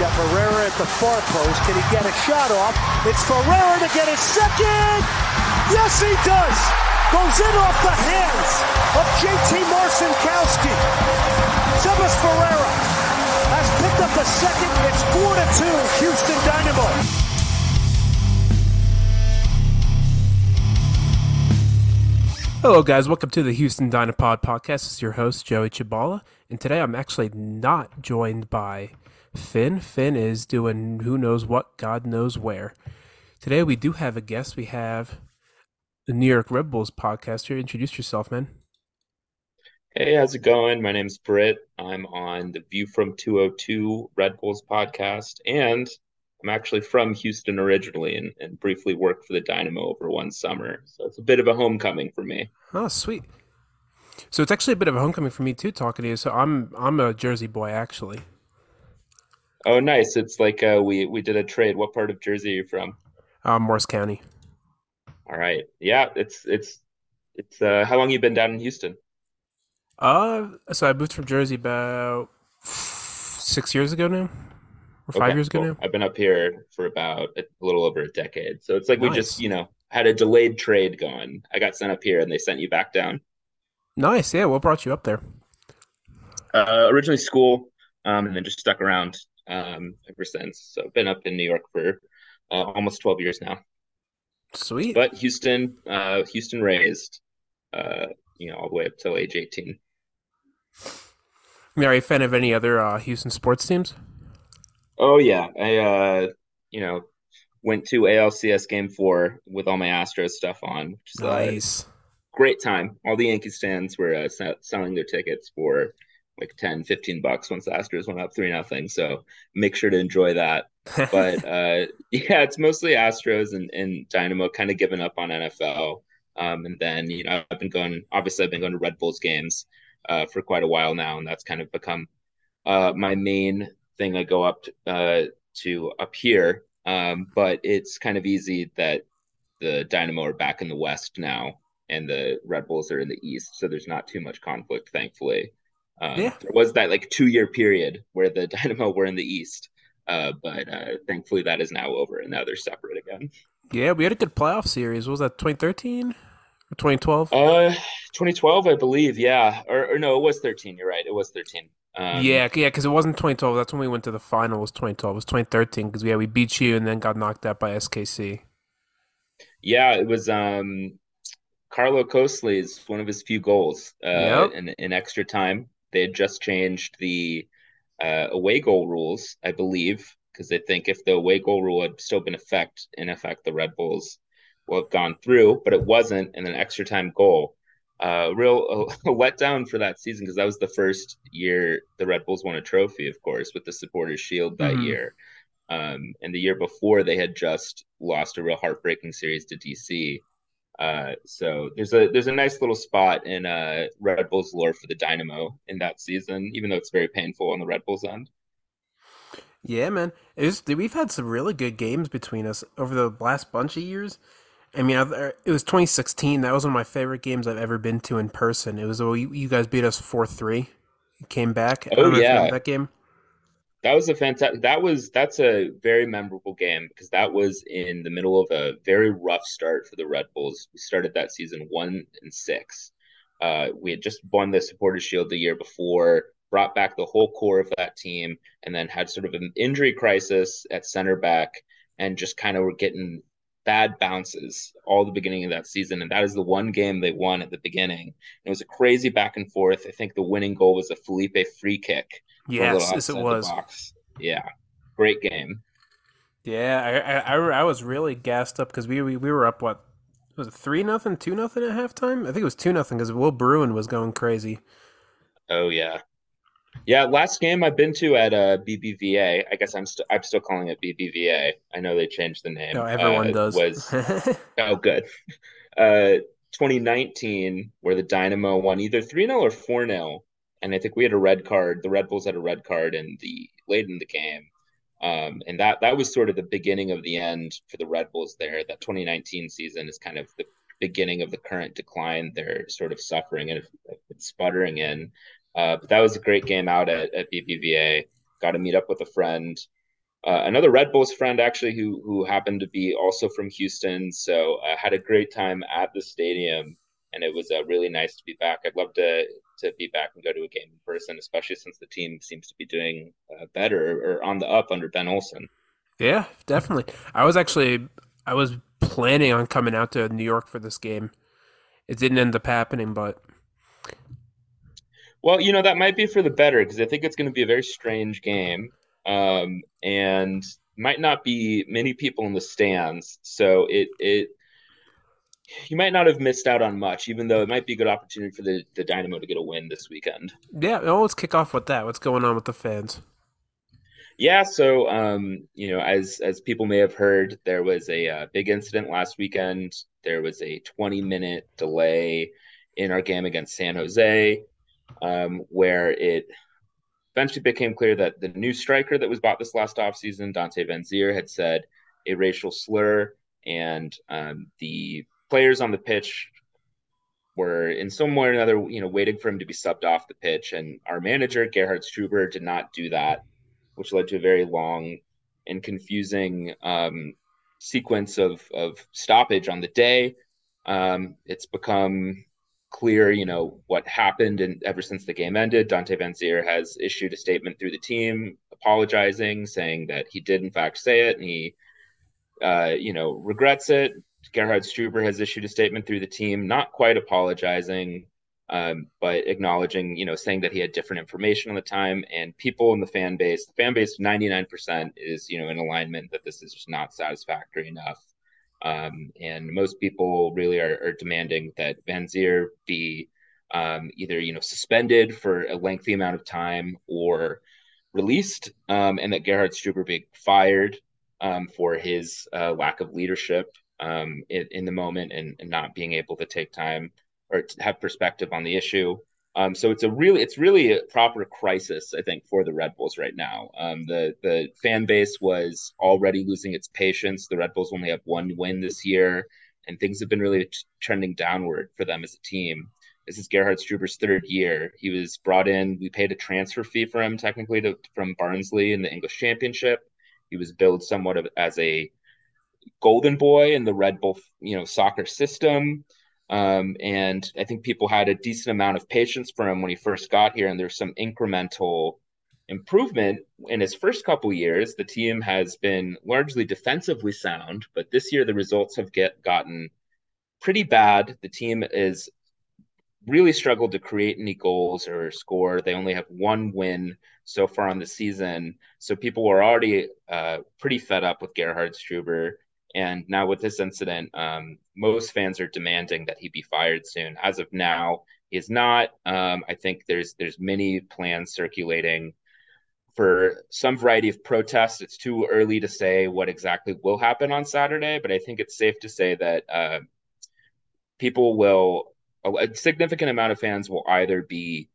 Got Ferreira at the far post. Can he get a shot off? It's Ferreira to get his second. Yes, he does. Goes in off the hands of JT Marcinkowski. Sebas Ferreira has picked up the second. It's 4 to 2, Houston Dynamo. Hello, guys. Welcome to the Houston Dynapod podcast. Is your host, Joey Chibala. And today I'm actually not joined by Finn. Finn is doing who knows what, God knows where. Today we do have a guest. We have the New York Red Bulls podcaster. Introduce yourself, man. Hey, how's it going? My name's Britt. I'm on the View from 202 Red Bulls podcast, and I'm actually from Houston originally and, and briefly worked for the Dynamo over one summer. So it's a bit of a homecoming for me. Oh, sweet. So it's actually a bit of a homecoming for me too, talking to you. So I'm I'm a Jersey boy, actually. Oh, nice. It's like uh, we, we did a trade. What part of Jersey are you from? Uh, Morris County. All right. Yeah, it's, it's, it's, uh, how long you been down in Houston? Uh, so I moved from Jersey about six years ago now, or five Okay, years ago cool. now. I've been up here for about a little over a decade. So it's like we just, you know, had a delayed trade going. I got sent up here and they sent you back down. Nice. Yeah. What brought you up there? Uh, originally school, um, and then just stuck around um, ever since. So I've been up in New York for uh, almost 12 years now. Sweet. But Houston, uh, Houston raised, uh, you know, all the way up till age 18. Are you a fan of any other uh, Houston sports teams? Oh yeah, I uh, you know, went to ALCS Game Four with all my Astros stuff on, which is a Nice. great time. All the Yankee stands were uh, selling their tickets for like 10, 15 bucks once the Astros went up three nothing. So make sure to enjoy that. but uh, yeah, it's mostly Astros and, and Dynamo kind of giving up on NFL. Um, and then you know I've been going. Obviously, I've been going to Red Bulls games uh, for quite a while now, and that's kind of become uh, my main thing. I go up to, uh, to up here, um, but it's kind of easy that the Dynamo are back in the West now, and the Red Bulls are in the East, so there's not too much conflict, thankfully. Um, Yeah. There was that like two year period where the Dynamo were in the East. Uh, but uh, thankfully that is now over and now they're separate again. yeah, we had a good playoff series. What was that 2013 or 2012? Uh, 2012, I believe. Yeah, or, or no, it was 13. You're right. It was 13. Um, yeah, yeah, because it wasn't 2012. That's when we went to the final. Was 2012? It was 2013 because yeah, we beat you and then got knocked out by SKC. yeah. It was um, Carlo Kosli's one of his few goals uh, Yep. in in extra time. They had just changed the uh, away goal rules, I believe, because they think if the away goal rule had still been effect in effect, the Red Bulls will have gone through, but it wasn't, and an extra time goal. Uh, real a, letdown for that season because that was the first year the Red Bulls won a trophy, of course, with the Supporters Shield that Mhm. year. Um, and the year before, they had just lost a real heartbreaking series to DC. Uh, so there's a there's a nice little spot in uh, Red Bulls lore for the Dynamo in that season, even though it's very painful on the Red Bulls end. Yeah, man. It was, we've had some really good games between us over the last bunch of years. I mean, it was 2016. That was one of my favorite games I've ever been to in person. It was oh, you you guys beat us four three. Came back. I Oh, don't know if you yeah. that game. That was a fantastic. That was that's a very memorable game because that was in the middle of a very rough start for the Red Bulls. We started that season one and six, Uh, we had just won the Supporters Shield the year before, brought back the whole core of that team, and then had sort of an injury crisis at center back, and just kind of were getting bad bounces all the beginning of that season. And that is the one game they won at the beginning. It was a crazy back and forth. I think the winning goal was a Felipe free kick. Yes, yes, it was. Yeah, great game. Yeah, I, I, I was really gassed up because we, we we were up what was it three nothing, two nothing at halftime? I think it was two nothing because Will Bruin was going crazy. Oh yeah, yeah. Last game I've been to at uh, BBVA. I guess I'm still I'm still calling it BBVA. I know they changed the name. No, everyone uh, does. Was oh good. Uh, 2019, where the Dynamo won either three 0 or four 0 and I think we had a red card. The Red Bulls had a red card in the late in the game, um, and that that was sort of the beginning of the end for the Red Bulls. There, that 2019 season is kind of the beginning of the current decline. They're sort of suffering and sputtering in. Uh, but that was a great game out at, at BBVA. Got to meet up with a friend, uh, another Red Bulls friend actually, who who happened to be also from Houston. So I uh, had a great time at the stadium, and it was uh, really nice to be back. I'd love to to be back and go to a game in person, especially since the team seems to be doing uh, better or on the up under Ben Olsen. Yeah, definitely. I was actually I was planning on coming out to New York for this game. It didn't end up happening, but well, you know that might be for the better because I think it's going to be a very strange game, um, and might not be many people in the stands. So it it you might not have missed out on much, even though it might be a good opportunity for the, the Dynamo to get a win this weekend. Yeah, well, let's kick off with that. What's going on with the fans? Yeah, so um, you know, as as people may have heard, there was a uh, big incident last weekend. There was a 20 minute delay in our game against San Jose, um, where it eventually became clear that the new striker that was bought this last offseason, Dante Vanzeir, had said a racial slur, and um, the players on the pitch were in some way or another, you know, waiting for him to be subbed off the pitch. And our manager, Gerhard Struber, did not do that, which led to a very long and confusing um, sequence of, of stoppage on the day. Um, it's become clear, you know, what happened. And ever since the game ended, Dante Vanzeir has issued a statement through the team apologizing, saying that he did, in fact, say it and he, uh, you know, regrets it. Gerhard Struber has issued a statement through the team, not quite apologizing, um, but acknowledging, you know, saying that he had different information on the time. And people in the fan base, the fan base, 99% is, you know, in alignment that this is just not satisfactory enough. Um, and most people really are, are demanding that Vanzeir be um, either, you know, suspended for a lengthy amount of time or released, um, and that Gerhard Struber be fired um, for his uh, lack of leadership um, in, in, the moment and, and, not being able to take time or have perspective on the issue. Um, so it's a really it's really a proper crisis, I think, for the Red Bulls right now. Um, the the fan base was already losing its patience. The Red Bulls only have one win this year, and things have been really t- trending downward for them as a team. This is Gerhard Struber's third year. He was brought in. We paid a transfer fee for him, technically, to, from Barnsley in the English Championship. He was billed somewhat of, as a golden boy in the Red Bull, you know, soccer system. Um, and I think people had a decent amount of patience for him when he first got here, and there's some incremental improvement in his first couple years. The team has been largely defensively sound, but this year the results have get gotten pretty bad. The team is really struggled to create any goals or score. They only have one win so far on the season, so people were already uh, pretty fed up with Gerhard Struber. And now with this incident, um, most fans are demanding that he be fired soon. As of now, he is not. Um, I think there's there's many plans circulating for some variety of protests. It's too early to say what exactly will happen on Saturday, but I think it's safe to say that uh, people will a significant amount of fans will either be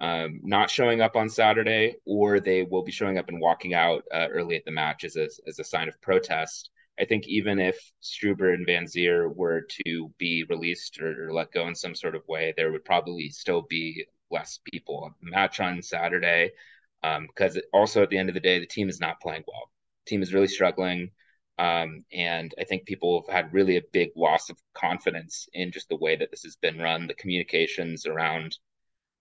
um, not showing up on Saturday or they will be showing up and walking out uh, early at the match as a, as a sign of protest. I think even if Struber and Vanzeir were to be released or, or, let go in some sort of way, there would probably still be less people match on Saturday. Because um, also at the end of the day, the team is not playing well. The team is really struggling. Um, and I think people have had really a big loss of confidence in just the way that this has been run, the communications around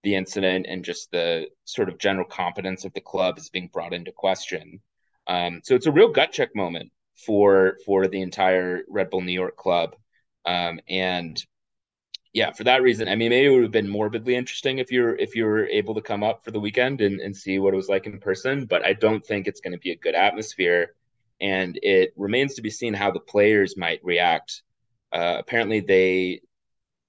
the incident, and just the sort of general competence of the club is being brought into question. Um, so it's a real gut check moment for for the entire Red Bull New York club. Um, and yeah, for that reason, I mean, maybe it would have been morbidly interesting if you're if you were able to come up for the weekend and, and see what it was like in person. But I don't think it's going to be a good atmosphere, and it remains to be seen how the players might react. Uh, apparently, they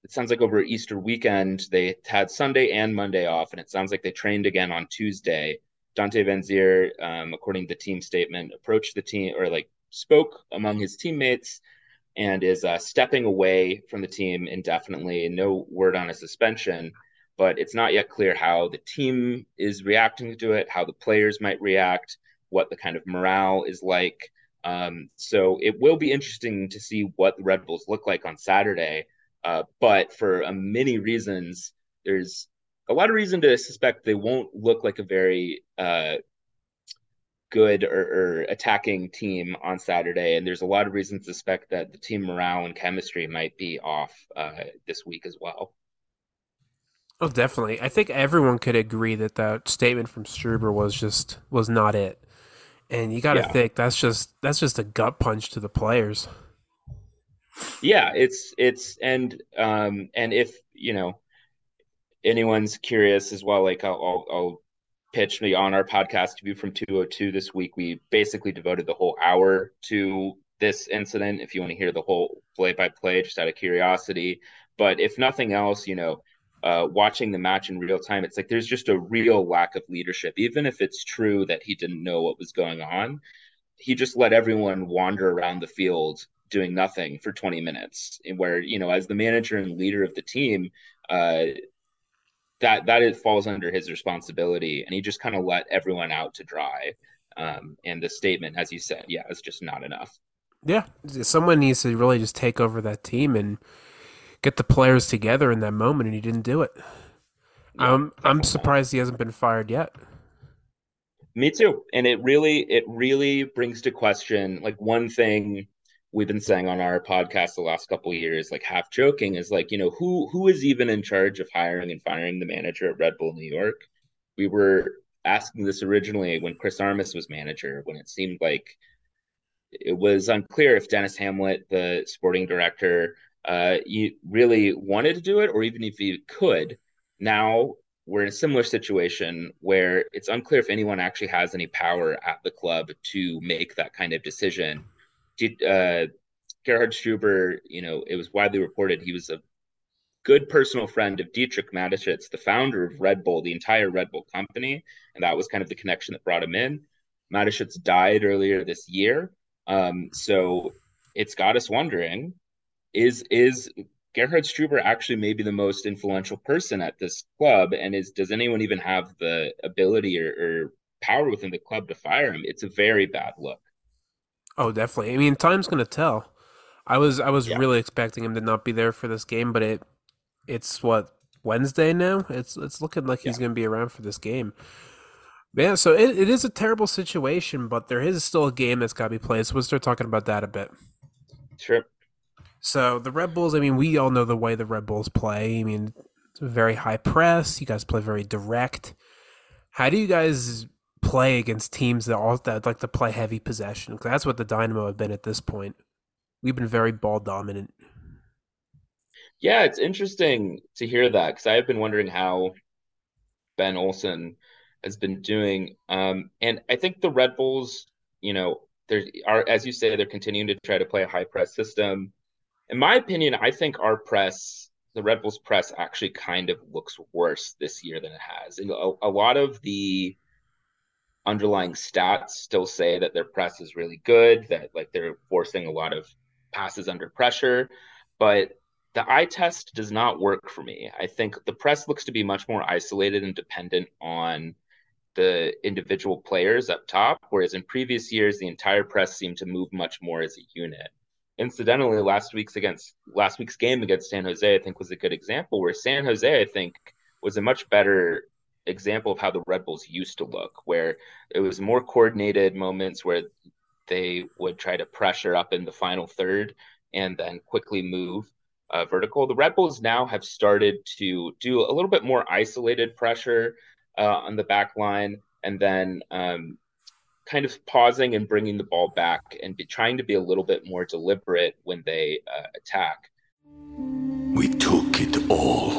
it sounds like over Easter weekend they had Sunday and Monday off, and it sounds like they trained again on Tuesday. Dante Vanzeir, um, according to the team statement, approached the team or like spoke among his teammates and is uh, stepping away from the team indefinitely. No word on a suspension, but it's not yet clear how the team is reacting to it, how the players might react, what the kind of morale is like. Um, so it will be interesting to see what the Red Bulls look like on Saturday. Uh, but for uh, many reasons, there's a lot of reason to suspect they won't look like a very uh, good or, or, attacking team on Saturday, and there's a lot of reasons to suspect that the team morale and chemistry might be off uh, this week as well. Oh, definitely. I think everyone could agree that that statement from Struber was just was not it, and you got to yeah. think that's just that's just a gut punch to the players. Yeah, it's it's and um and if you know anyone's curious as well, like I'll, I'll, I'll pitched me on our podcast to view from 202 this week. We basically devoted the whole hour to this incident if you want to hear the whole play by play just out of curiosity. But if nothing else you know uh, watching the match in real time it's like there's just a real lack of leadership. Even if it's true that he didn't know what was going on he just let everyone wander around the field doing nothing for 20 minutes. Where you know as the manager and leader of the team uh, that that it falls under his responsibility, and he just kind of let everyone out to dry. Um, and the statement, as you said, yeah, it's just not enough. Yeah, someone needs to really just take over that team and get the players together in that moment, and he didn't do it. Yeah, um, I'm surprised he hasn't been fired yet. Me too, and it really it really brings to question like one thing we've been saying on our podcast the last couple years, like half joking, is like, you know, who who is even in charge of hiring and firing the manager at Red Bull New York? We were asking this originally when Chris Armas was manager, when it seemed like it was unclear if Denis Hamlett, the sporting director, uh, really wanted to do it, or even if he could. Now we're in a similar situation where it's unclear if anyone actually has any power at the club to make that kind of decision uh, Gerhard Struber, you know, it was widely reported he was a good personal friend of Dietrich Mateschitz, the founder of Red Bull, the entire Red Bull company, and that was kind of the connection that brought him in. Mateschitz died earlier this year, um, so it's got us wondering: is is Gerhard Struber actually maybe the most influential person at this club, and is does anyone even have the ability or, or power within the club to fire him? It's a very bad look. Oh, definitely. I mean, time's gonna tell. I was I was yeah. really expecting him to not be there for this game, but it it's what Wednesday now. It's it's looking like he's gonna be around for this game. Yeah, so it, it is a terrible situation, but there is still a game that's got to be played. So we'll start talking about that a bit. Sure. So the Red Bulls, I mean, we all know the way the Red Bulls play. I mean, it's a very high press. You guys play very direct. How do you guys play against teams that all that like to play heavy possession. That's what the Dynamo have been at this point. We've been very ball dominant. Yeah, it's interesting to hear that because I've been wondering how Ben Olsen has been doing. Um, and I think the Red Bulls, you know, there are as you say, they're continuing to try to play a high press system. In my opinion, I think our press, the Red Bulls press, actually kind of looks worse this year than it has. And a, a lot of the underlying stats still say that their press is really good, that like they're forcing a lot of passes under pressure. But the eye test does not work for me. I think the press looks to be much more isolated and dependent on the individual players up top, whereas in previous years the entire press seemed to move much more as a unit. Incidentally, last week's against last week's game against San Jose, I think was a good example where San Jose, I think, was a much better example of how the Red Bulls used to look, where it was more coordinated moments where they would try to pressure up in the final third and then quickly move uh, vertical. The Red Bulls now have started to do a little bit more isolated pressure uh, on the back line and then um, kind of pausing and bringing the ball back and be, trying to be a little bit more deliberate when they uh, attack. We took it all.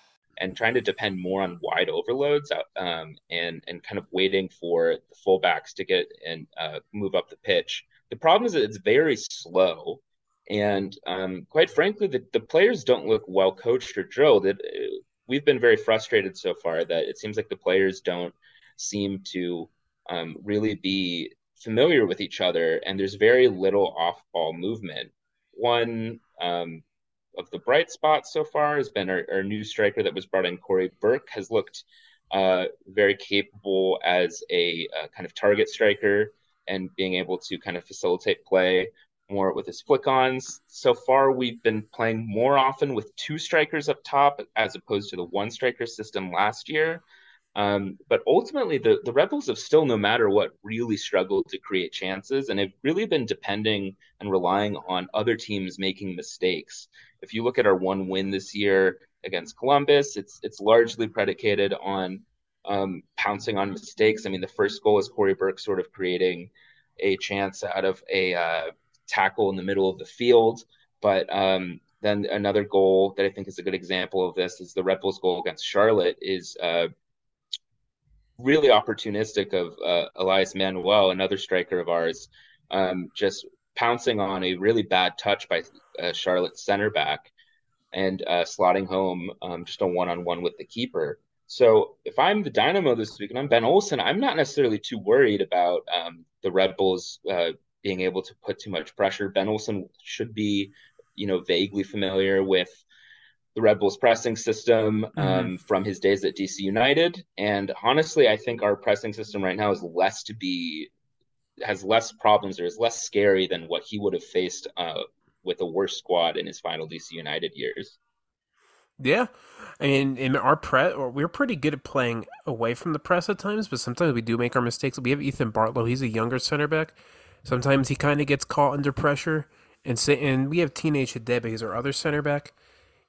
And trying to depend more on wide overloads um, and and kind of waiting for the fullbacks to get and uh, move up the pitch. The problem is that it's very slow, and um, quite frankly, the, the players don't look well coached or drilled. It, it- we've been very frustrated so far that it seems like the players don't seem to um, really be familiar with each other, and there's very little off-ball movement. One um, of the bright spots so far has been our, our new striker that was brought in, Corey Burke, has looked uh, very capable as a uh, kind of target striker and being able to kind of facilitate play more with his flick ons. So far, we've been playing more often with two strikers up top as opposed to the one striker system last year. Um, but ultimately, the, the Rebels have still, no matter what, really struggled to create chances and have really been depending and relying on other teams making mistakes. If you look at our one win this year against Columbus, it's it's largely predicated on um, pouncing on mistakes. I mean, the first goal is Corey Burke sort of creating a chance out of a uh, tackle in the middle of the field. But um, then another goal that I think is a good example of this is the Rebels' goal against Charlotte is uh, really opportunistic of uh, Elias Manoel, another striker of ours, um, just pouncing on a really bad touch by uh, Charlotte's center back and uh, slotting home um, just a one-on-one with the keeper. So if I'm the Dynamo this week and I'm Ben Olsen, I'm not necessarily too worried about um, the Red Bulls uh, being able to put too much pressure. Ben Olsen should be, you know, vaguely familiar with the Red Bulls pressing system um, mm-hmm. from his days at DC United. And honestly, I think our pressing system right now is less to be has less problems or is less scary than what he would have faced uh, with a worse squad in his final DC United years. Yeah, I mean, in our press, we're pretty good at playing away from the press at times, but sometimes we do make our mistakes. We have Ethan Bartlow; he's a younger center back. Sometimes he kind of gets caught under pressure, and say, and we have Teenage Hadebe, he's our other center back.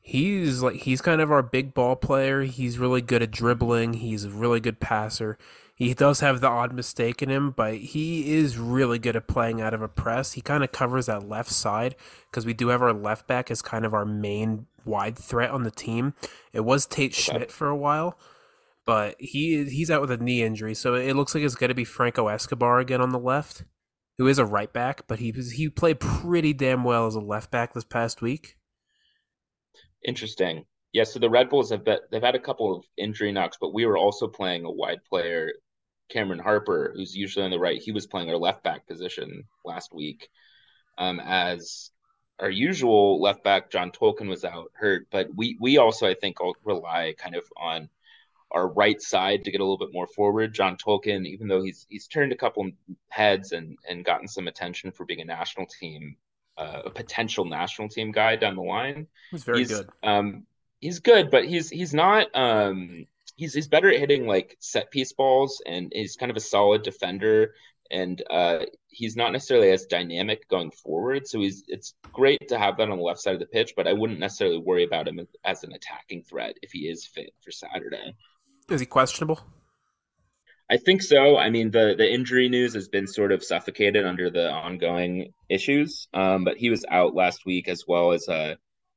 He's like he's kind of our big ball player. He's really good at dribbling. He's a really good passer. He does have the odd mistake in him, but he is really good at playing out of a press. He kind of covers that left side because we do have our left back as kind of our main wide threat on the team. It was Tate Schmidt for a while, but he he's out with a knee injury, so it looks like it's going to be Franco Escobar again on the left, who is a right back, but he he played pretty damn well as a left back this past week. Interesting. Yeah, so the Red Bulls have bet, they've had a couple of injury knocks, but we were also playing a wide player, Cameron Harper, who's usually on the right. He was playing our left back position last week, um, as our usual left back John Tolkin was out hurt. But we we also I think rely kind of on our right side to get a little bit more forward. John Tolkin, even though he's he's turned a couple heads and and gotten some attention for being a national team, uh, a potential national team guy down the line. He's very he's, good. Um, he's good, but he's he's not. Um, he's he's better at hitting like set piece balls, and he's kind of a solid defender. And uh, he's not necessarily as dynamic going forward. So he's it's great to have that on the left side of the pitch, but I wouldn't necessarily worry about him as an attacking threat if he is fit for Saturday. Is he questionable? I think so. I mean, the the injury news has been sort of suffocated under the ongoing issues. Um, but he was out last week as well as uh,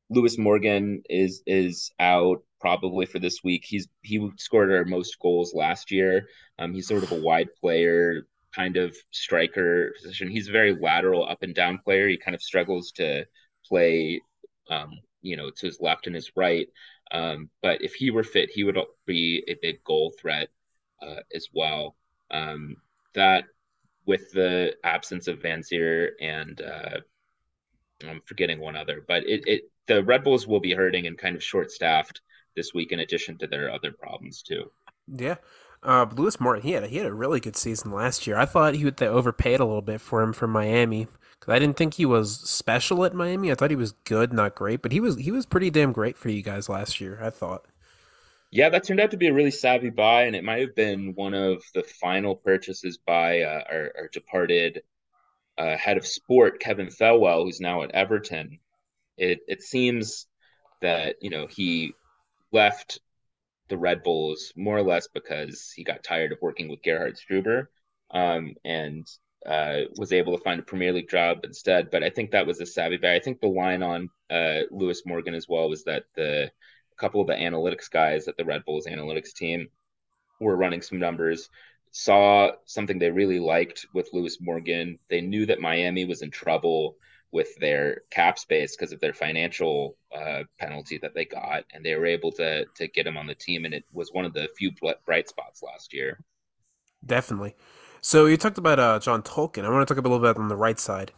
Lewis Morgan is is out probably for this week. He's he scored our most goals last year. Um, he's sort of a wide player, kind of striker position. He's a very lateral up and down player. He kind of struggles to play, um, you know, to his left and his right. Um, but if he were fit, he would be a big goal threat uh, as well. Um, that with the absence of Vanzeir and uh, I'm forgetting one other, but it, it the Red Bulls will be hurting and kind of short staffed this week in addition to their other problems too. Yeah. Uh, Lewis Morgan, he had a, he had a really good season last year. I thought he would they overpaid a little bit for him from Miami because I didn't think he was special at Miami. I thought he was good, not great, but he was he was pretty damn great for you guys last year. I thought. Yeah, that turned out to be a really savvy buy, and it might have been one of the final purchases by uh, our, our, departed uh, head of sport, Kevin Thelwell, who's now at Everton. It it seems that you know he left the Red Bulls more or less because he got tired of working with Gerhard Struber um, and uh, was able to find a Premier League job instead. But I think that was a savvy buy. I think the line on uh, Lewis Morgan as well was that the a couple of the analytics guys at the Red Bulls analytics team were running some numbers, saw something they really liked with Lewis Morgan. They knew that Miami was in trouble with their cap space because of their financial uh, penalty that they got, and they were able to to get him on the team, and it was one of the few bright spots last year. Definitely. So you talked about uh, John Tolkin. I want to talk a little bit on the right side.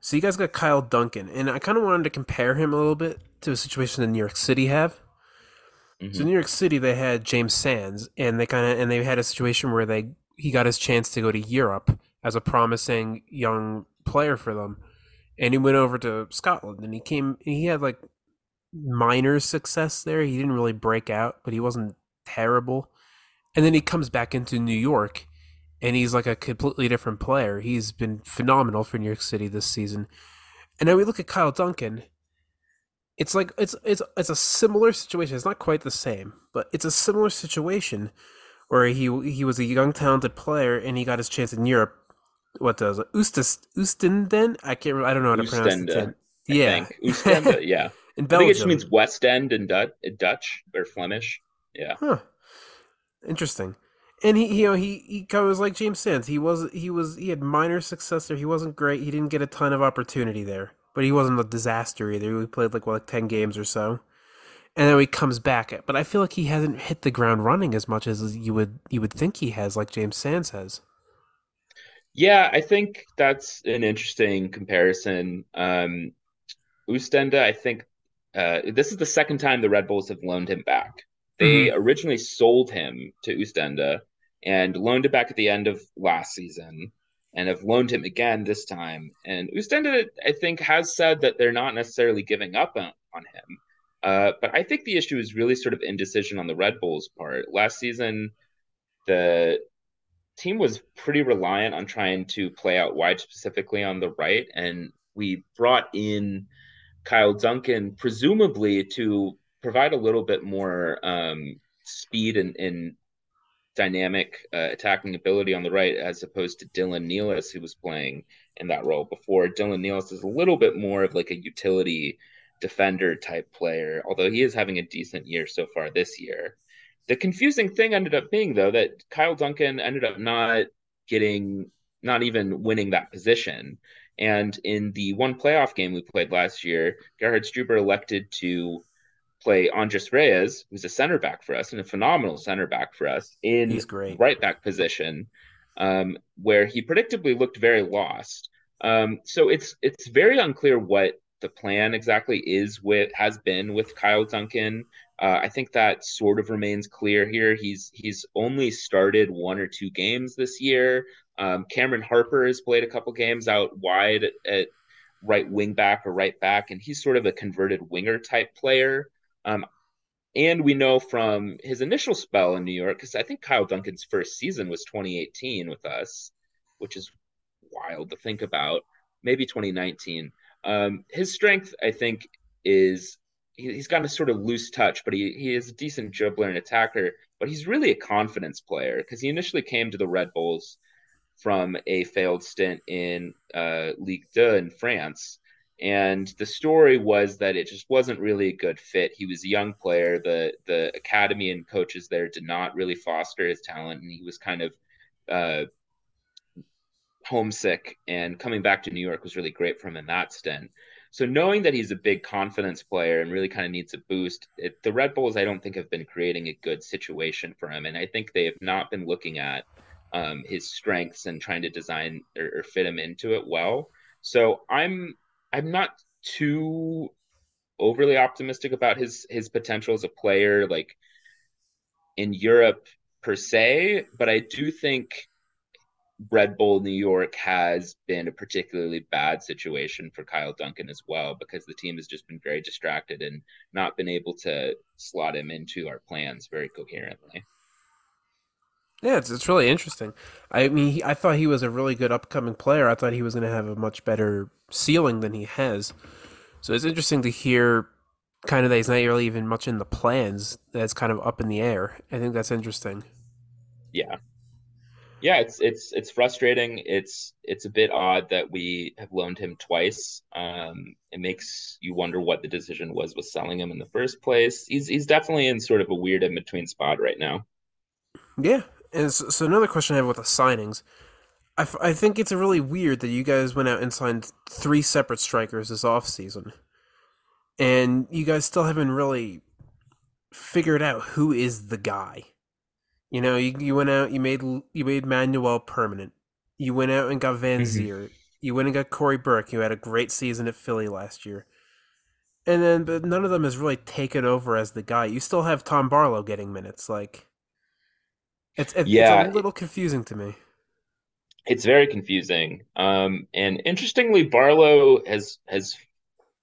So you guys got Kyle Duncan, and I kind of wanted to compare him a little bit to a situation that New York City have. Mm-hmm. So New York City, they had James Sands, and they kind of and they had a situation where they he got his chance to go to Europe as a promising young player for them, and he went over to Scotland, and he came. He had like minor success there. He didn't really break out, but he wasn't terrible. And then he comes back into New York, and he's like a completely different player. He's been phenomenal for New York City this season. And then we look at Kyle Duncan it's like it's it's it's a similar situation. It's not quite the same, but it's a similar situation where he he was a young talented player and he got his chance in Europe. What does it? Ustas Oostenden? I can't. Remember, I don't know how to Oostende, pronounce it. Yeah, Oostende. Yeah, in Belgium. I think it just means West End in Dutch, Dutch or Flemish. Yeah. Huh. Interesting. And he, you know, he he was like James Sands. He was he was he had minor success there. He wasn't great. He didn't get a ton of opportunity there but he wasn't a disaster either. He played like what, like ten games or so, and then he comes back. But I feel like he hasn't hit the ground running as much as you would you would think he has, like James Sands has. Yeah, I think that's an interesting comparison. Um, Oostende, I think uh, this is the second time the Red Bulls have loaned him back. They mm-hmm. originally sold him to Oostende and loaned it back at the end of last season and have loaned him again this time. And Oostende, I think, has said that they're not necessarily giving up on, on him. Uh, but I think the issue is really sort of indecision on the Red Bulls' part. Last season, the team was pretty reliant on trying to play out wide, specifically on the right. And we brought in Kyle Duncan, presumably to provide a little bit more um, speed and, and dynamic uh, attacking ability on the right as opposed to Dylan Nealis, who was playing in that role before. Dylan Nealis is a little bit more of like a utility defender type player, although he is having a decent year so far this year. The confusing thing ended up being, though, that Kyle Duncan ended up not getting, not even winning that position. And in the one playoff game we played last year, Gerhard Struber elected to play Andres Reyes, who's a center back for us and a phenomenal center back for us in He's great. right back position, um, where he predictably looked very lost. Um, so it's it's very unclear what the plan exactly is with has been with Kyle Duncan. Uh, I think that sort of remains clear here. He's he's only started one or two games this year. Um, Cameron Harper has played a couple games out wide at right wing back or right back, and he's sort of a converted winger type player. Um, and we know from his initial spell in New York, because I think Kyle Duncan's first season was 2018 with us, which is wild to think about. Maybe 2019. Um, his strength, I think, is he, has got a sort of loose touch, but he, he is a decent dribbler and attacker. But he's really a confidence player because he initially came to the Red Bulls from a failed stint in uh, Ligue 2 in France and the story was that it just wasn't really a good fit. He was a young player. The the academy and coaches there did not really foster his talent, and he was kind of uh, homesick. And coming back to New York was really great for him in that stint. So knowing that he's a big confidence player and really kind of needs a boost, it, the Red Bulls I don't think have been creating a good situation for him, and I think they have not been looking at um, his strengths and trying to design or, or fit him into it well. So I'm I'm not too overly optimistic about his his potential as a player, like in Europe per se. But I do think Red Bull New York has been a particularly bad situation for Kyle Duncan as well because the team has just been very distracted and not been able to slot him into our plans very coherently. Yeah, it's, it's really interesting. I mean, he, I thought he was a really good upcoming player. I thought he was going to have a much better ceiling than he has. So it's interesting to hear kind of that he's not really even much in the plans. That's kind of up in the air. I think that's interesting. Yeah, yeah, it's it's it's frustrating. It's it's a bit odd that we have loaned him twice. Um, it makes you wonder what the decision was with selling him in the first place. He's he's definitely in sort of a weird in between spot right now. Yeah, and so, another question I have with the signings, I, f- I think it's really weird that you guys went out and signed three separate strikers this off season, and you guys still haven't really figured out who is the guy. You know, you, you went out, you made you made Manuel permanent. You went out and got Van Mhm. Zier. You went and got Corey Burke. You had a great season at Philly last year. And then, but none of them has really taken over as the guy. You still have Tom Barlow getting minutes. Like, it's it's, Yeah. it's a little confusing to me. It's very confusing. Um, and interestingly, Barlow has has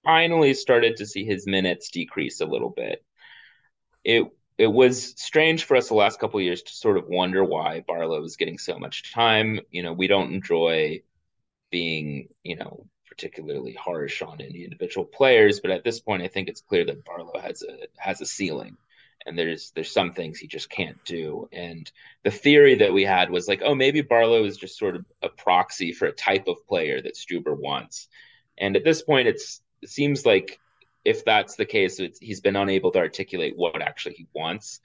finally started to see his minutes decrease a little bit. It it was strange for us the last couple of years to sort of wonder why Barlow is getting so much time. You know, we don't enjoy being, you know, particularly harsh on any individual players, but at this point, I think it's clear that Barlow has a has a ceiling, and there's there's some things he just can't do. And the theory that we had was like, oh, maybe Barlow is just sort of a proxy for a type of player that Struber wants. And at this point, it's it seems like if that's the case, he's been unable to articulate what actually he wants.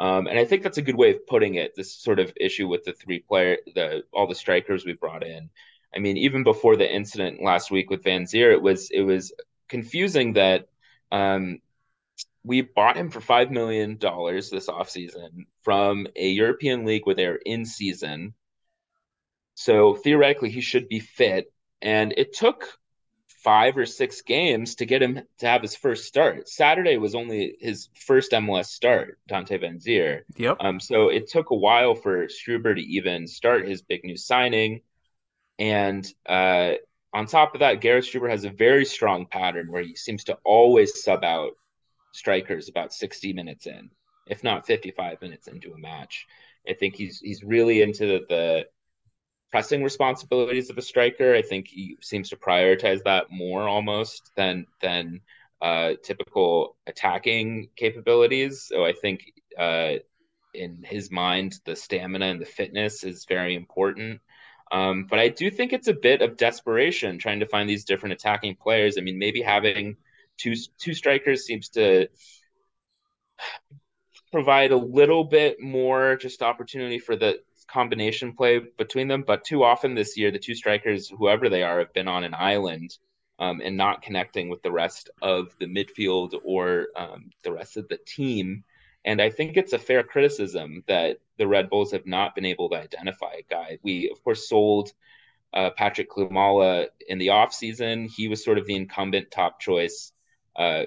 Um, and I think that's a good way of putting it. This sort of issue with the three player, the all the strikers we brought in. I mean, even before the incident last week with Vanzeir, it was it was confusing that um, we bought him for five million dollars this offseason from a European league where they're in season. So theoretically, he should be fit, and it took five or six games to get him to have his first start. Saturday was only his first MLS start, Dante Vanzeir. Yep. Um, so it took a while for Struber to even start his big new signing. And uh, on top of that, Gerhard Struber has a very strong pattern where he seems to always sub out strikers about 60 minutes in, if not 55 minutes into a match. I think he's he's really into the, the pressing responsibilities of a striker. I think he seems to prioritize that more almost than than uh, typical attacking capabilities. So I think uh, in his mind, the stamina and the fitness is very important. Um, but I do think it's a bit of desperation trying to find these different attacking players. I mean, maybe having two two strikers seems to provide a little bit more just opportunity for the combination play between them. But too often this year, the two strikers, whoever they are, have been on an island um, and not connecting with the rest of the midfield or um, the rest of the team. And I think it's a fair criticism that the Red Bulls have not been able to identify a guy. We, of course, sold uh, Patrick Klimala in the offseason. He was sort of the incumbent top choice uh,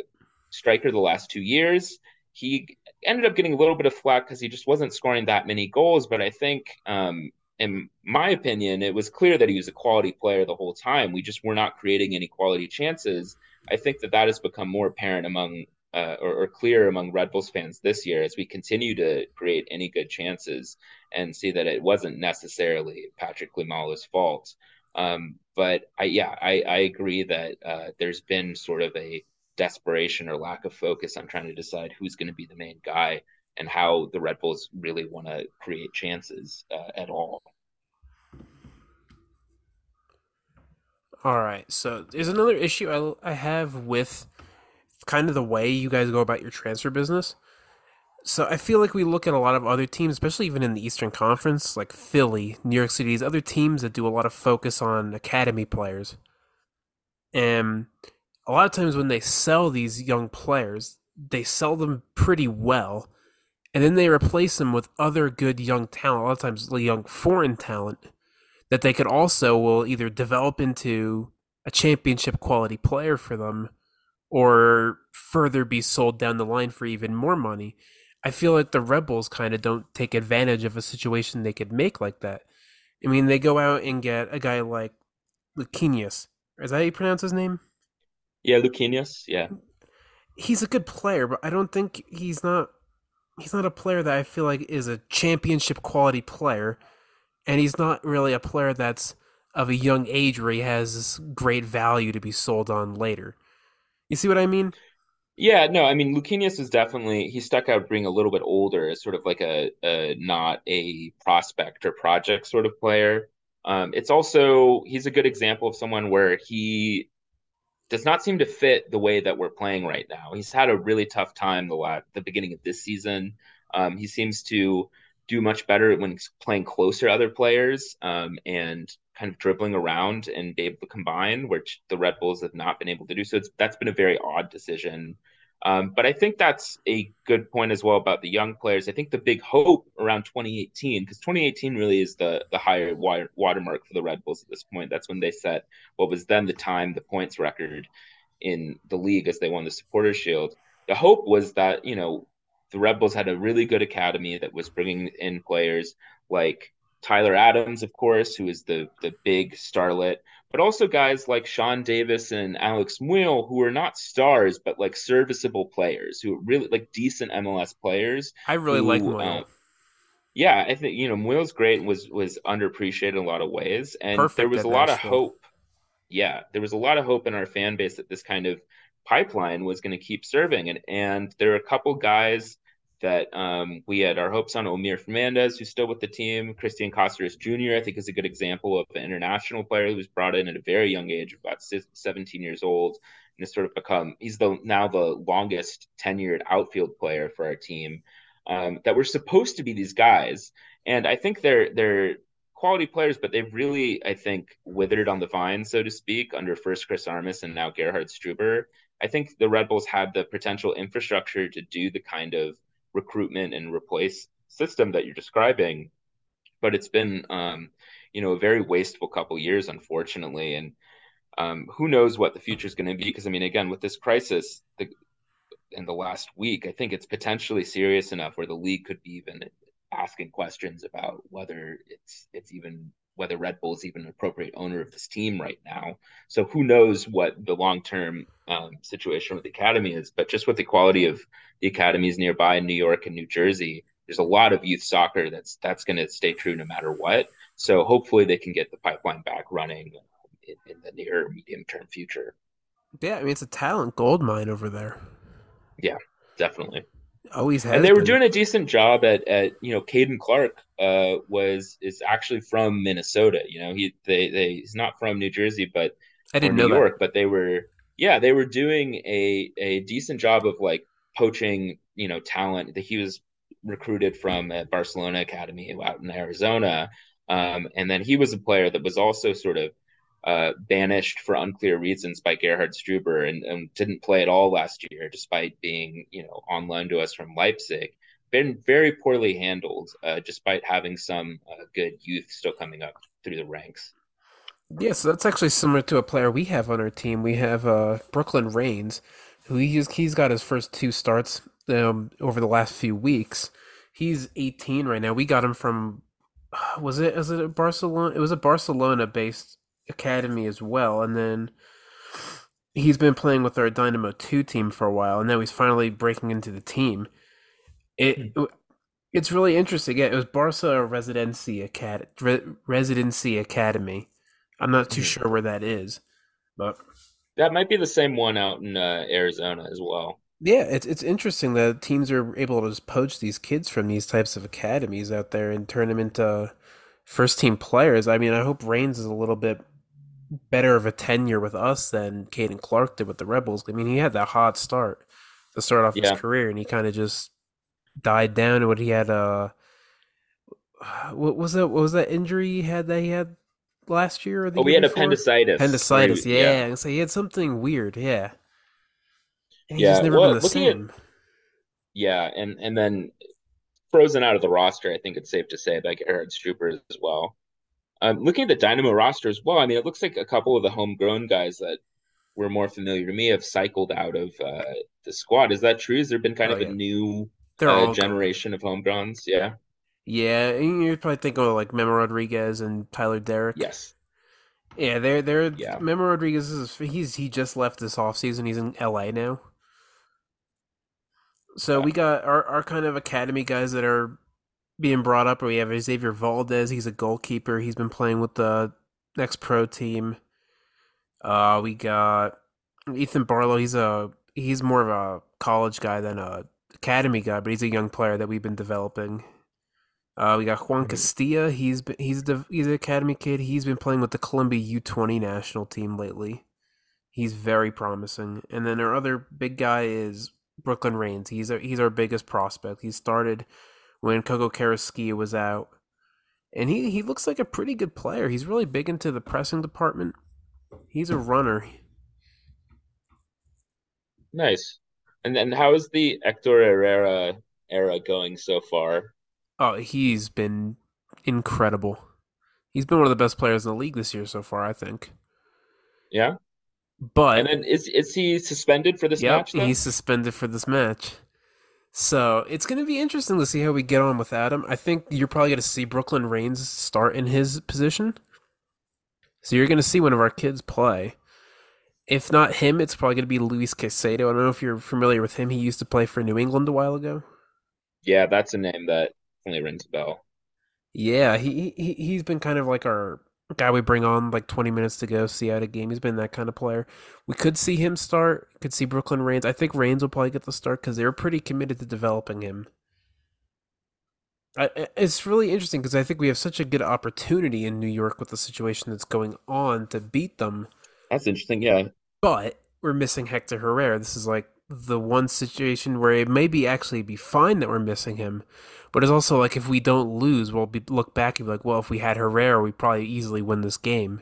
striker the last two years. He ended up getting a little bit of flack because he just wasn't scoring that many goals. But I think, um, in my opinion, it was clear that he was a quality player the whole time. We just were not creating any quality chances. I think that that has become more apparent among uh, or, or, clear among Red Bulls fans this year as we continue to create any good chances and see that it wasn't necessarily Patrick Klimala's fault. Um, but I, yeah, I, I agree that uh, there's been sort of a desperation or lack of focus on trying to decide who's going to be the main guy and how the Red Bulls really want to create chances uh, at all. All right. So there's another issue I, I have with kind of the way you guys go about your transfer business. So I feel like we look at a lot of other teams, especially even in the Eastern Conference, like Philly, New York City, these other teams that do a lot of focus on academy players. And a lot of times when they sell these young players, they sell them pretty well, and then they replace them with other good young talent. A lot of times, young foreign talent that they could also will either develop into a championship quality player for them or further be sold down the line for even more money. I feel like the Rebels kind of don't take advantage of a situation they could make like that. I mean, they go out and get a guy like Luquinhas. Is that how you pronounce his name? Yeah, Luquinhas. Yeah, he's a good player, but I don't think he's not. He's not a player that I feel like is a championship quality player, and he's not really a player that's of a young age where he has great value to be sold on later. You see what I mean? Yeah, no, I mean Luquinhas is definitely he stuck out being a little bit older as sort of like a, a not a prospect or project sort of player. Um, it's also he's a good example of someone where he does not seem to fit the way that we're playing right now. He's had a really tough time the last, the beginning of this season. Um, he seems to do much better when he's playing closer to other players um, and kind of dribbling around and be able to combine, which the Red Bulls have not been able to do. So that's been a very odd decision. Um, but I think that's a good point as well about the young players. I think the big hope around 2018, because 2018 really is the the higher water, watermark for the Red Bulls at this point. That's when they set what was then the time the points record in the league as they won the Supporters Shield. The hope was that you know the Red Bulls had a really good academy that was bringing in players like Tyler Adams, of course, who is the the big starlet, but also guys like Sean Davis and Alex Muyl, who are not stars, but like serviceable players, who are really like decent MLS players. I really who, like. Um, yeah, I think you know Muyl's great and was was underappreciated in a lot of ways, and Perfect there was a lot Nashville. of hope. Yeah, there was a lot of hope in our fan base that this kind of pipeline was going to keep serving, and and there are a couple guys that um, we had our hopes on Omir Fernandez, who's still with the team. Cristian Cásseres Jr., I think, is a good example of an international player who was brought in at a very young age, about 17 years old, and has sort of become he's the now the longest tenured outfield player for our team. Um, that were supposed to be these guys, and I think they're they're quality players, but they've really, I think, withered on the vine, so to speak, under first Chris Armas and now Gerhard Struber. I think the Red Bulls had the potential infrastructure to do the kind of recruitment and replace system that you're describing but it's been um, you know a very wasteful couple years unfortunately. And um, who knows what the future is going to be? Because i mean again with this crisis the, in the last week i think it's potentially serious enough where the league could be even asking questions about whether it's it's even whether Red Bull is even an appropriate owner of this team right now. So who knows what the long term um, situation with the academy is? But just with the quality of the academies nearby in New York and New Jersey, there's a lot of youth soccer that's that's going to stay true no matter what. So hopefully they can get the pipeline back running in, in the near medium term future. Yeah, I mean it's a talent gold mine over there. Yeah, definitely. Always has. And they been. were doing a decent job at at you know Caden Clark uh, was is actually from Minnesota. You know he they they he's not from New Jersey, but I didn't New know York. That. But they were yeah they were doing a a decent job of like poaching you know talent. That he was recruited from a Barcelona academy out in Arizona, um, and then he was a player that was also sort of uh, banished for unclear reasons by Gerhard Struber and, and, didn't play at all last year, despite being, you know, on loan to us from Leipzig. Been very poorly handled, uh, despite having some uh, good youth still coming up through the ranks. Yeah, so that's actually similar to a player we have on our team. We have uh, Brooklyn Raines, who he's he's got his first two starts um, over the last few weeks. He's 18 right now. We got him from was it was it Barcelona? It was a Barcelona based academy as well, and then he's been playing with our Dynamo Two team for a while, and now he's finally breaking into the team. It hmm. it's really interesting. Yeah, it was Barca Residency Acad Re- Residency Academy. I'm not too hmm. sure where that is, but that might be the same one out in uh, Arizona as well. Yeah, it's it's interesting that teams are able to just poach these kids from these types of academies out there and turn them into first team players. I mean, I hope Raines is a little bit better of a tenure with us than Caden Clark did with the Rebels. I mean, he had that hot start to start off yeah. his career, and he kind of just died down. And what he had, uh, what was that? What was that injury he had that he had last year? Or the oh, we had before? appendicitis. Appendicitis, yeah. yeah. So he had something weird, yeah. And yeah, never well, been the same. At, yeah, and and then frozen out of the roster. I think it's safe to say by Gerhard Struber as well. Um, looking at the Dynamo roster as well, I mean, it looks like a couple of the homegrown guys that were more familiar to me have cycled out of uh, the squad. Is that true? Has there been kind oh, of yeah. a new uh, generation of homegrowns? Yeah. Yeah, you're probably thinking of like Memo Rodriguez and Tyler Deric. Yes. Yeah, they're they're yeah. Memo Rodriguez is he's he just left this offseason. He's in LA now. So yeah. we got our, our kind of academy guys that are being brought up. We have Xavier Valdez. He's a goalkeeper. He's been playing with the next pro team. Uh, we got Ethan Bartlow. He's a he's more of a college guy than a academy guy, but he's a young player that we've been developing. Uh, we got Juan. Castilla. He's been, he's the he's an academy kid. He's been playing with the Colombia U twenty national team lately. He's very promising. And then our other big guy is Brooklyn Raines. He's our, he's our biggest prospect. He started when Coco Carrasquilla was out, and he he looks like a pretty good player. He's really big into the pressing department. He's a runner. Nice. And then how is the Hector Herrera era going so far? Oh, he's been incredible. He's been one of the best players in the league this year so far, I think. Yeah. But and then is is he suspended for this yep, match? Then? He's suspended for this match. So it's going to be interesting to see how we get on with Adam. I think you're probably going to see Brooklyn Raines start in his position. So you're going to see one of our kids play. If not him, it's probably going to be Luis Caicedo. I don't know if you're familiar with him. He used to play for New England a while ago. Yeah, that's a name that only rings a bell. Yeah, he, he he's been kind of like our guy we bring on like 20 minutes to go see out a game. He's been that kind of player. We could see him start. Could see Brooklyn Raines. I think Raines will probably get the start because they're pretty committed to developing him. I, it's really interesting because I think we have such a good opportunity in New York with the situation that's going on to beat them. That's interesting, yeah. But we're missing Hector Herrera. This is like the one situation where it may be actually be fine that we're missing him, but it's also like if we don't lose, we'll be look back and be like, well, if we had Herrera, we probably easily win this game.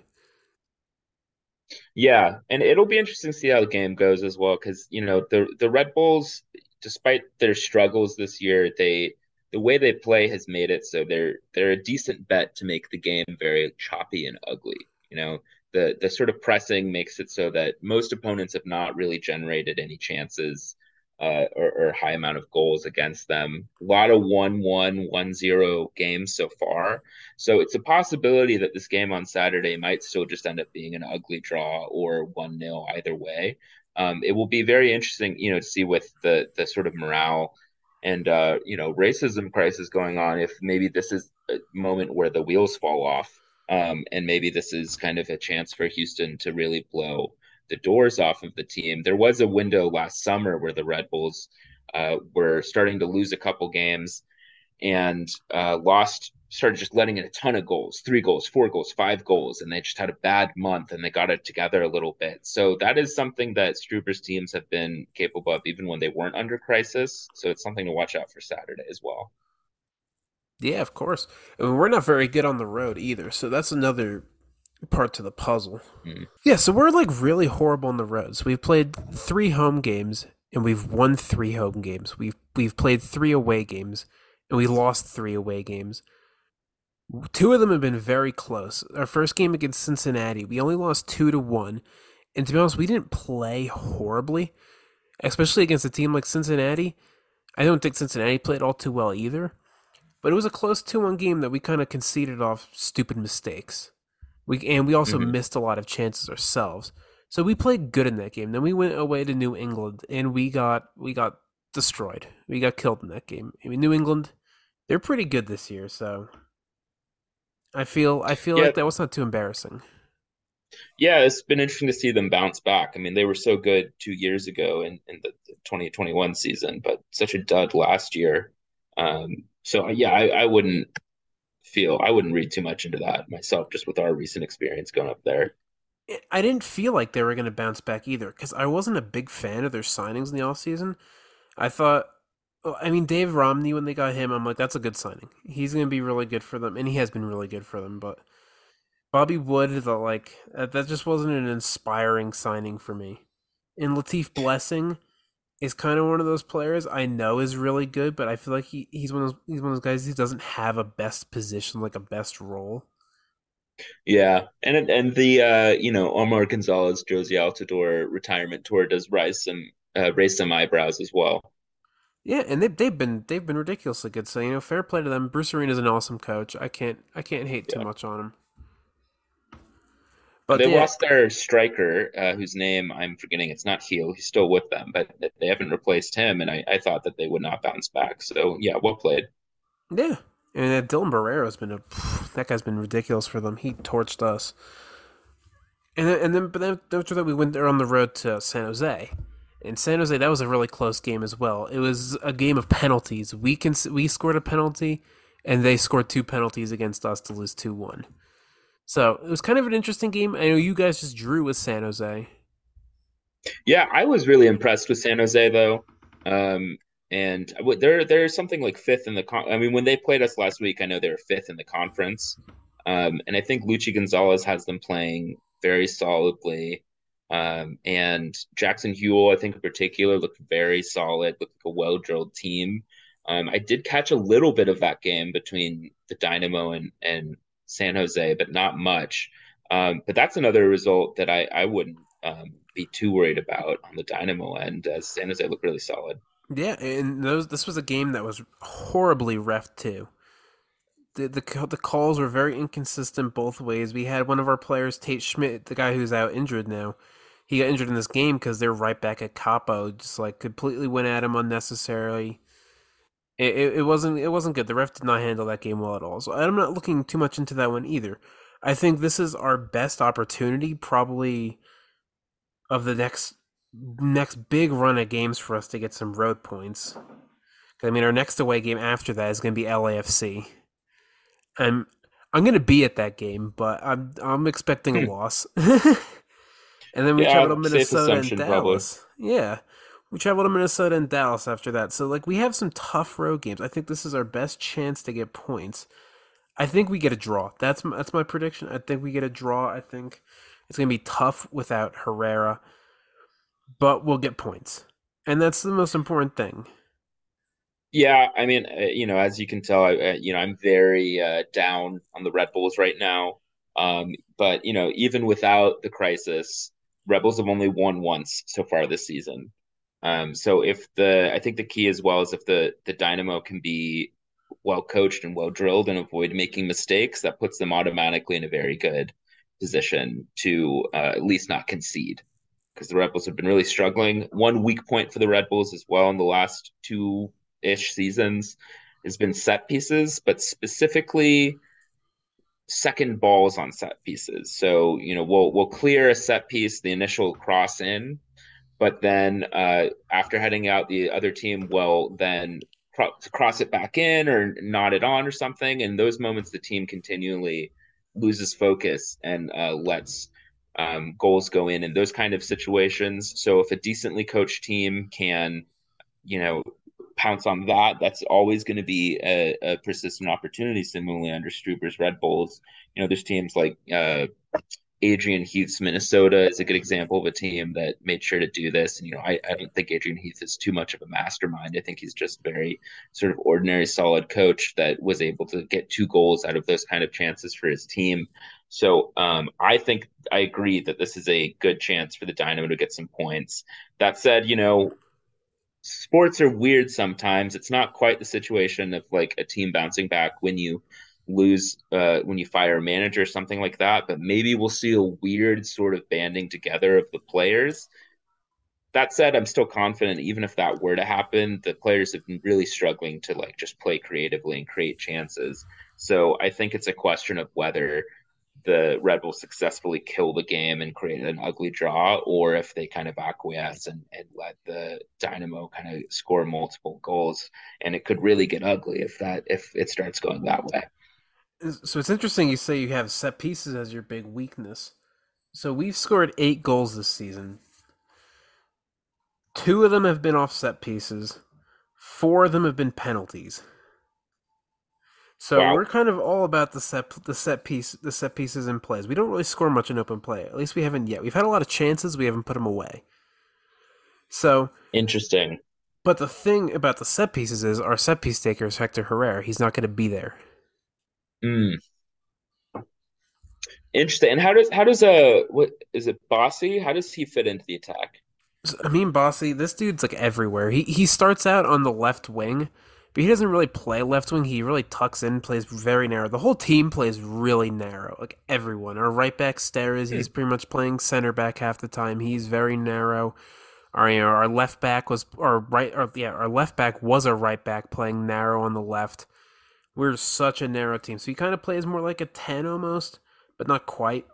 Yeah, and it'll be interesting to see how the game goes as well, because you know the the Red Bulls, despite their struggles this year, they the way they play has made it so they're they're a decent bet to make the game very choppy and ugly. You know, the the sort of pressing makes it so that most opponents have not really generated any chances uh, or, or, high amount of goals against them. A lot of 1 1, 1 0 games so far. So it's a possibility that this game on Saturday might still just end up being an ugly draw or 1 0 either way. Um, it will be very interesting, you know, to see with the the sort of morale and uh, you know racism crisis going on if maybe this is a moment where the wheels fall off um, and maybe this is kind of a chance for Houston to really blow the doors off of the team. There was a window last summer where the Red Bulls uh, were starting to lose a couple games and uh, lost, started just letting in a ton of goals three goals, four goals, five goals. And they just had a bad month and they got it together a little bit. So that is something that Struber's teams have been capable of even when they weren't under crisis. So it's something to watch out for Saturday as well. Yeah, of course. I mean, we're not very good on the road either, so that's another part to the puzzle. Mm. Yeah, so we're like really horrible on the road. So we've played three home games and we've won three home games. We've we've played three away games and we lost three away games. Two of them have been very close. Our first game against Cincinnati, we only lost two to one. And to be honest, we didn't play horribly, especially against a team like Cincinnati. I don't think Cincinnati played all too well either. But it was a close 2 1 game that we kind of conceded off stupid mistakes. We And we also mm-hmm. missed a lot of chances ourselves. So we played good in that game. Then we went away to New England and we got we got destroyed. We got killed in that game. I mean New England, they're pretty good this year, so I feel I feel yeah. like that was not too embarrassing. Yeah, it's been interesting to see them bounce back. I mean, they were so good two years ago in, in the 2021 season, but such a dud last year. Um, so yeah, I, I wouldn't feel I wouldn't read too much into that myself, just with our recent experience going up there. I didn't feel like they were going to bounce back either because I wasn't a big fan of their signings in the offseason. I thought, I mean, Dave Romney, when they got him, I'm like, that's a good signing. He's going to be really good for them, and he has been really good for them. But Bobby Wood, the, like, that just wasn't an inspiring signing for me. And Latif Blessing, is kind of one of those players I know is really good, but I feel like he, he's one of those he's one of those guys who doesn't have a best position, like a best role. Yeah, and and the uh, you know Omar Gonzalez Jozy Altidore retirement tour does rise some uh, raise some eyebrows as well. Yeah, and they've they've been they've been ridiculously good. So you know, fair play to them. Bruce Arena is an awesome coach. I can't I can't hate too Yeah. much on him. But But they yeah, lost their striker, uh, whose name I'm forgetting. It's not Heel. He's still with them, but they haven't replaced him. And I, I thought that they would not bounce back. So yeah, well played. yeah, and uh, Dylan Borrero's been a that guy's been ridiculous for them. He torched us. And then, and then but then after that we went there on the road to San Jose. In San Jose, that was a really close game as well. It was a game of penalties. We can we scored a penalty, and they scored two penalties against us to lose two one. So it was kind of an interesting game. I know you guys just drew with San Jose. Yeah, I was really impressed with San Jose though. Um, and they're they're something like fifth in the con. I mean, when they played us last week, I know they were fifth in the conference. Um, and I think Luchi Gonzalez has them playing very solidly. Um, and Jackson Yueill, I think in particular, looked very solid, looked like a well drilled team. Um, I did catch a little bit of that game between the Dynamo and, and San Jose, but not much. Um, but that's another result that I, I wouldn't um, be too worried about on the Dynamo end, as San Jose looked really solid. Yeah, and those this was a game that was horribly ref too. The, the the calls were very inconsistent both ways. We had one of our players, Tate Schmitt, the guy who's out injured now. He got injured in this game because they're right back Akapo, just like completely went at him unnecessarily. It, it, it wasn't it wasn't good. The ref did not handle that game well at all. So I'm not looking too much into that one either. I think this is our best opportunity, probably, of the next next big run of games for us to get some road points. I mean, our next away game after that is going to be LAFC. I'm I'm going to be at that game, but I'm I'm expecting a hmm. loss. and then we Yeah, travel to Minnesota and assumption, probably. Dallas. Yeah. We travel to Minnesota and Dallas after that. So like we have some tough road games. I think this is our best chance to get points. I think we get a draw. That's m- that's my prediction. I think we get a draw. I think it's going to be tough without Herrera, but we'll get points. And that's the most important thing. Yeah, I mean, uh, you know, as you can tell, I, uh, you know, I'm very uh, down on the Red Bulls right now. Um, but you know, even without the crisis, Rebels have only won once so far this season. Um, so if the, I think the key as well is if the the Dynamo can be well coached and well drilled and avoid making mistakes, that puts them automatically in a very good position to uh, at least not concede. Because the Red Bulls have been really struggling. One weak point for the Red Bulls as well in the last two ish seasons has been set pieces, but specifically second balls on set pieces. So, you know, we'll we'll clear a set piece, the initial cross in, but then uh, after heading out, the other team will then cro- cross it back in or nod it on or something. And those moments, the team continually loses focus and uh, lets um, goals go in in those kind of situations. So if a decently coached team can, you know, pounce on that, that's always going to be a, a persistent opportunity. Similarly, under Struber's Red Bulls, you know, there's teams like uh, Adrian Heath's Minnesota is a good example of a team that made sure to do this. And, you know, I, I don't think Adrian Heath is too much of a mastermind. I think he's just very sort of ordinary, solid coach that was able to get two goals out of those kind of chances for his team. So um, I think I agree that this is a good chance for the Dynamo to get some points. That said, you know, sports are weird sometimes. It's not quite the situation of like a team bouncing back when you lose uh, when you fire a manager or something like that. But maybe we'll see a weird sort of banding together of the players. That said, I'm still confident even if that were to happen, the players have been really struggling to like just play creatively and create chances. So I think it's a question of whether the Red Bulls successfully kill the game and create an ugly draw, or if they kind of acquiesce and, and let the Dynamo kind of score multiple goals. And it could really get ugly if that if it starts going that way. So it's interesting you say you have set pieces as your big weakness. So we've scored eight goals this season. Two of them have been off set pieces. Four of them have been penalties. So Wow. we're kind of all about the set the set piece the set pieces in plays. We don't really score much in open play. At least we haven't yet. We've had a lot of chances. We haven't put them away. So, Interesting. but the thing about the set pieces is our set piece taker is Hector Herrera. He's not going to be there. Mm. Interesting. And how does how does uh, what is it Bassi? How does he fit into the attack? I mean, Bassi, this dude's like everywhere. He he starts out on the left wing, but he doesn't really play left wing. He really tucks in, plays very narrow. The whole team plays really narrow, like everyone. Our right back Steres, he's hmm. pretty much playing center back half the time. He's very narrow. Our you know, our left back was our right or yeah, our left back was a right back playing narrow on the left. We're such a narrow team. So he kind of plays more like a 10 almost but not quite.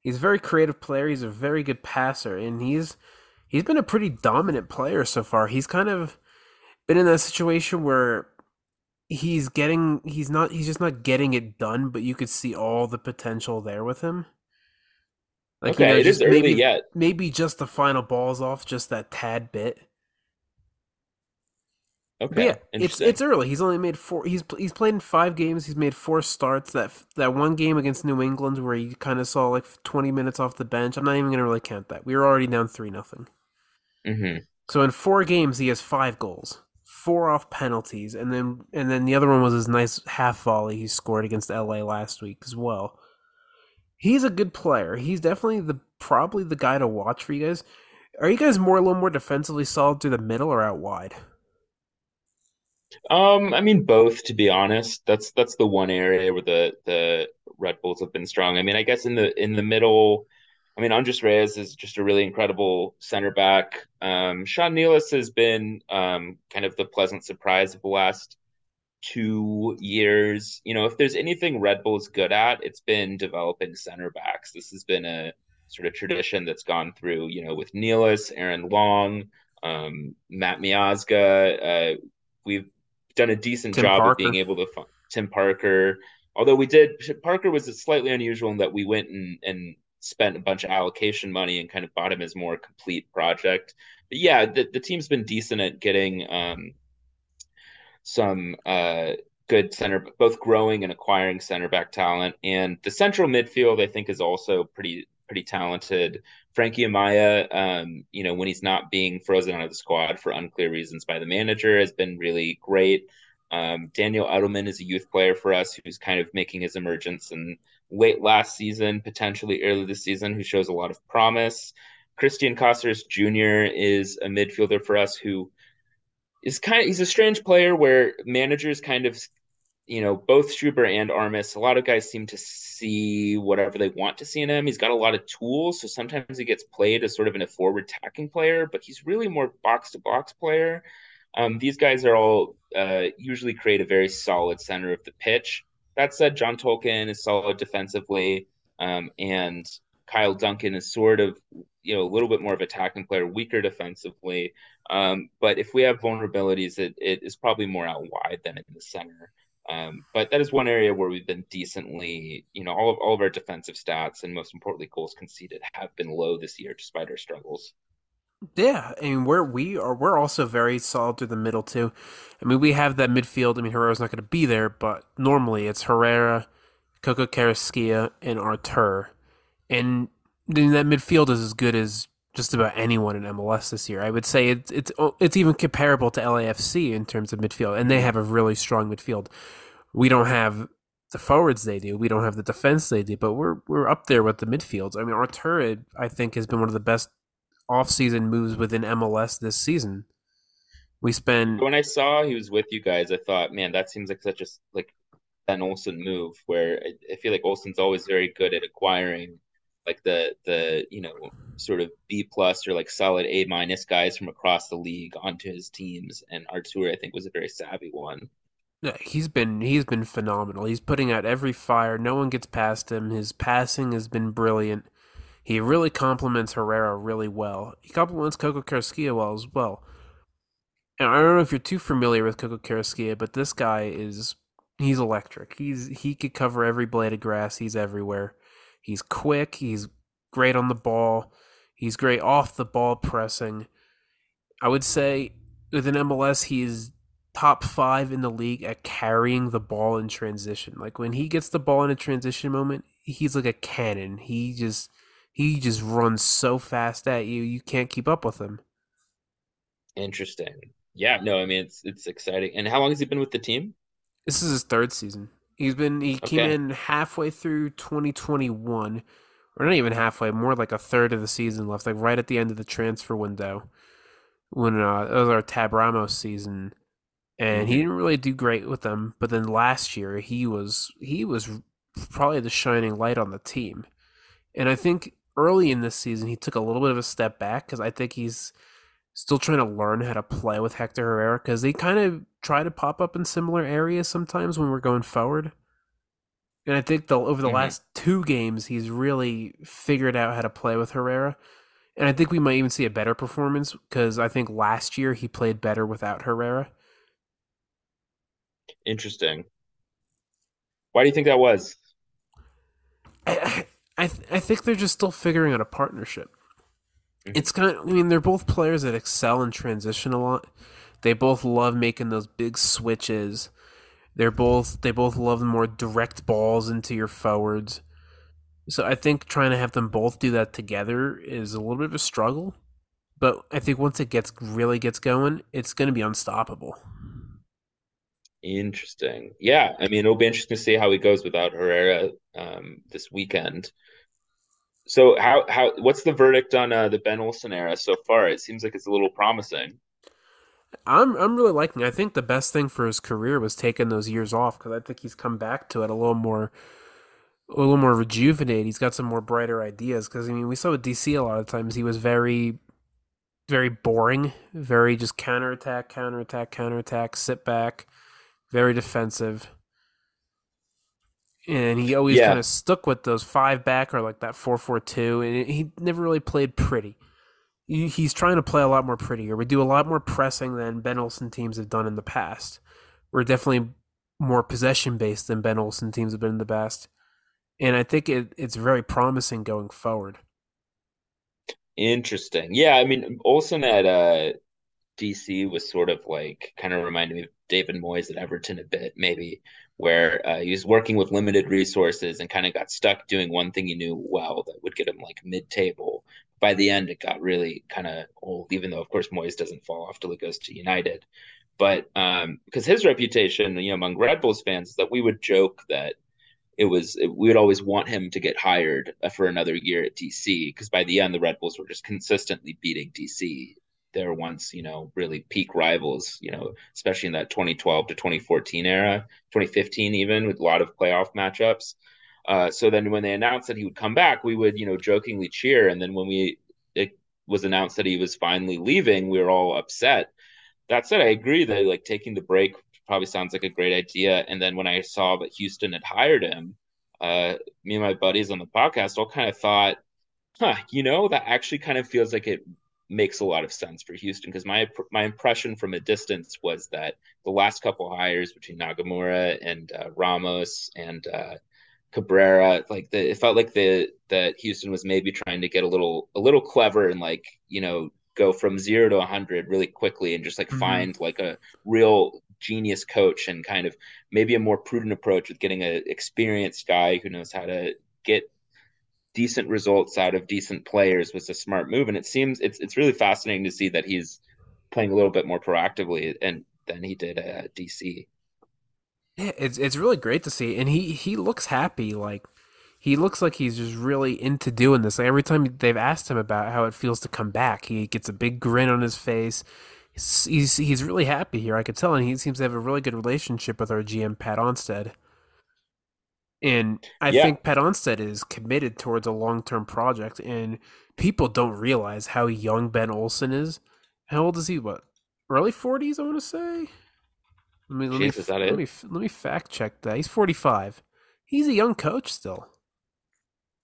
He's a very creative player. He's a very good passer, and he's he's been a pretty dominant player so far. He's kind of been in that situation where he's getting he's not he's just not getting it done, but you could see all the potential there with him. Like, okay, you know, it is early maybe, yet. Maybe just the final balls off, just that tad bit. Okay. yeah, it's it's early. He's only made four. He's he's played in five games. He's made four starts. That that one game against New England where he kind of saw like twenty minutes off the bench. I'm not even gonna really count that. We were already down three nothing. Mm-hmm. So in four games, he has five goals, four off penalties, and then and then the other one was his nice half volley he scored against LA last week as well. He's a good player. He's definitely the probably the guy to watch for you guys. Are you guys more a little more defensively solid through the middle or out wide? Um, I mean both to be honest. That's that's the one area where the the Red Bulls have been strong. I mean, I guess in the in the middle, I mean Andres Reyes is just a really incredible center back. Um, Sean Nealis has been um, kind of the pleasant surprise of the last two years. You know, if there's anything Red Bull's good at, it's been developing center backs. This has been a sort of tradition that's gone through, you know, with Nealis, Aaron Long, um, Matt Miazga. Uh, we've done a decent Tim job Parker. of being able to find Tim Parker. Although we did, Parker was slightly unusual in that we went and, and spent a bunch of allocation money and kind of bought him as more complete project. But yeah, the, the team's been decent at getting um, some uh, good center, both growing and acquiring center back talent. And the central midfield, I think, is also pretty pretty talented. Frankie Amaya, um, you know, when he's not being frozen out of the squad for unclear reasons by the manager, has been really great. Um, Daniel Edelman is a youth player for us who's kind of making his emergence and late last season, potentially early this season, who shows a lot of promise. Cristian Cásseres Jr. is a midfielder for us who is kind of he's a strange player where managers kind of you know, both Struber and Armas, a lot of guys seem to see whatever they want to see in him. He's got a lot of tools, so sometimes he gets played as sort of in a forward tacking player, but he's really more box to box player. Um, these guys are all uh, usually create a very solid center of the pitch. That said, John Tolkin is solid defensively, um, and Kyle Duncan is sort of, you know, a little bit more of attacking player, weaker defensively. Um, but if we have vulnerabilities, it, it is probably more out wide than in the center. Um, but that is one area where we've been decently, you know, all of all of our defensive stats and most importantly goals conceded have been low this year despite our struggles. Yeah, I mean we're we are we're also very solid through the middle too. I mean we have that midfield. I mean Herrera's not going to be there, but normally it's Herrera, Coco Carrasquilla, and Artur, and then that midfield is as good as just about anyone in MLS this year. I would say it's it's it's even comparable to LAFC in terms of midfield, and they have a really strong midfield. We don't have the forwards they do. We don't have the defense they do, but we're we're up there with the midfields. I mean, Artur, I think, has been one of the best off-season moves within MLS this season. We spend when I saw he was with you guys, I thought, man, that seems like such a like Ben Olsen move. Where I, I feel like Olsen's always very good at acquiring like the the you know sort of B plus or like solid A minus guys from across the league onto his teams, and Artur I think was a very savvy one. Yeah, he's been he's been phenomenal. He's putting out every fire. No one gets past him. His passing has been brilliant. He really complements Herrera really well. He complements Coco Carrasquilla well as well. And I don't know if you're too familiar with Coco Carrasquilla, but this guy is he's electric. He's he could cover every blade of grass. He's everywhere. He's quick. He's great on the ball. He's great off the ball pressing. I would say within MLS, he is top five in the league at carrying the ball in transition. Like when he gets the ball in a transition moment, he's like a cannon. He just he just runs so fast at you, you can't keep up with him. Interesting. Yeah, no, I mean it's it's exciting. And how long has he been with the team? This is his third season. He's been he came in halfway through 2021, or not even halfway, more like a third of the season left, like right at the end of the transfer window when uh, it was our Tab Ramos season, and he Mhm. didn't really do great with them. But then last year he was he was probably the shining light on the team, and I think early in this season he took a little bit of a step back because I think he's still trying to learn how to play with Hector Herrera because they kind of try to pop up in similar areas sometimes when we're going forward. And I think the, over the Mhm. last two games, he's really figured out how to play with Herrera. And I think we might even see a better performance because I think last year he played better without Herrera. Interesting. Why do you think that was? I I, th- I think they're just still figuring out a partnership. Mhm. It's kind of, I mean, they're both players that excel in transition a lot. They both love making those big switches. They're both they both love the more direct balls into your forwards. So I think trying to have them both do that together is a little bit of a struggle. But I think once it gets really gets going, it's going to be unstoppable. Interesting. Yeah, I mean, it'll be interesting to see how he goes without Herrera um, this weekend. So, how how what's the verdict on uh, the Ben Olsen era so far? It seems like it's a little promising. I'm I'm really liking. It. I think the best thing for his career was taking those years off because I think he's come back to it a little more, a little more rejuvenated. He's got some more brighter ideas. Because I mean, we saw with DC a lot of times he was very, very boring, very just counterattack, counterattack, counterattack, sit back, very defensive, and he always Yeah. kind of stuck with those five back or like that four four two, and he never really played pretty he's trying to play a lot more prettier. We do a lot more pressing than Ben Olsen teams have done in the past. We're definitely more possession based than Ben Olsen teams have been in the past. And I think it, it's very promising going forward. Interesting. Yeah, I mean, Olsen at uh, DC was sort of like kind of reminded me of David Moyes at Everton a bit, maybe, where uh, he was working with limited resources and kind of got stuck doing one thing he knew well that would get him like mid-table. By the end, it got really kind of old, even though, of course, Moyes doesn't fall off till he goes to United. But um, because his reputation, you know, among Red Bulls fans is that we would joke that it was we would always want him to get hired uh, for another year at DC because by the end the Red Bulls were just consistently beating DC. They were once, you know, really peak rivals, you know, especially in that 2012 to 2014 era, 2015 even with a lot of playoff matchups. Uh, so then when they announced that he would come back, we would, you know, jokingly cheer. And then when we it was announced that he was finally leaving, we were all upset. That said, I agree that like taking the break probably sounds like a great idea. And then when I saw that Houston had hired him, uh, me and my buddies on the podcast all kind of thought, huh, you know, that actually kind of feels like it makes a lot of sense for Houston because my my impression from a distance was that the last couple hires between Nagamura and uh, Ramos and uh, Cabrera, like the, it felt like the that Houston was maybe trying to get a little a little clever and like you know go from zero to 100 really quickly and just like Mhm. find like a real genius coach and kind of maybe a more prudent approach with getting an experienced guy who knows how to get decent results out of decent players was a smart move and it seems it's it's really fascinating to see that he's playing a little bit more proactively and than he did at DC. Yeah, it's it's really great to see, and he he looks happy. Like he looks like he's just really into doing this. Like every time they've asked him about how it feels to come back, he gets a big grin on his face. He's he's, he's really happy here. I could tell, and he seems to have a really good relationship with our GM Pat Onstad. And I Yeah. think Pat Onstad is committed towards a long term project, and people don't realize how young Ben Olsen is. How old is he? What early forties? I want to say. Let me let me Jeez, that let it? me let me fact check that. He's forty five. He's a young coach still.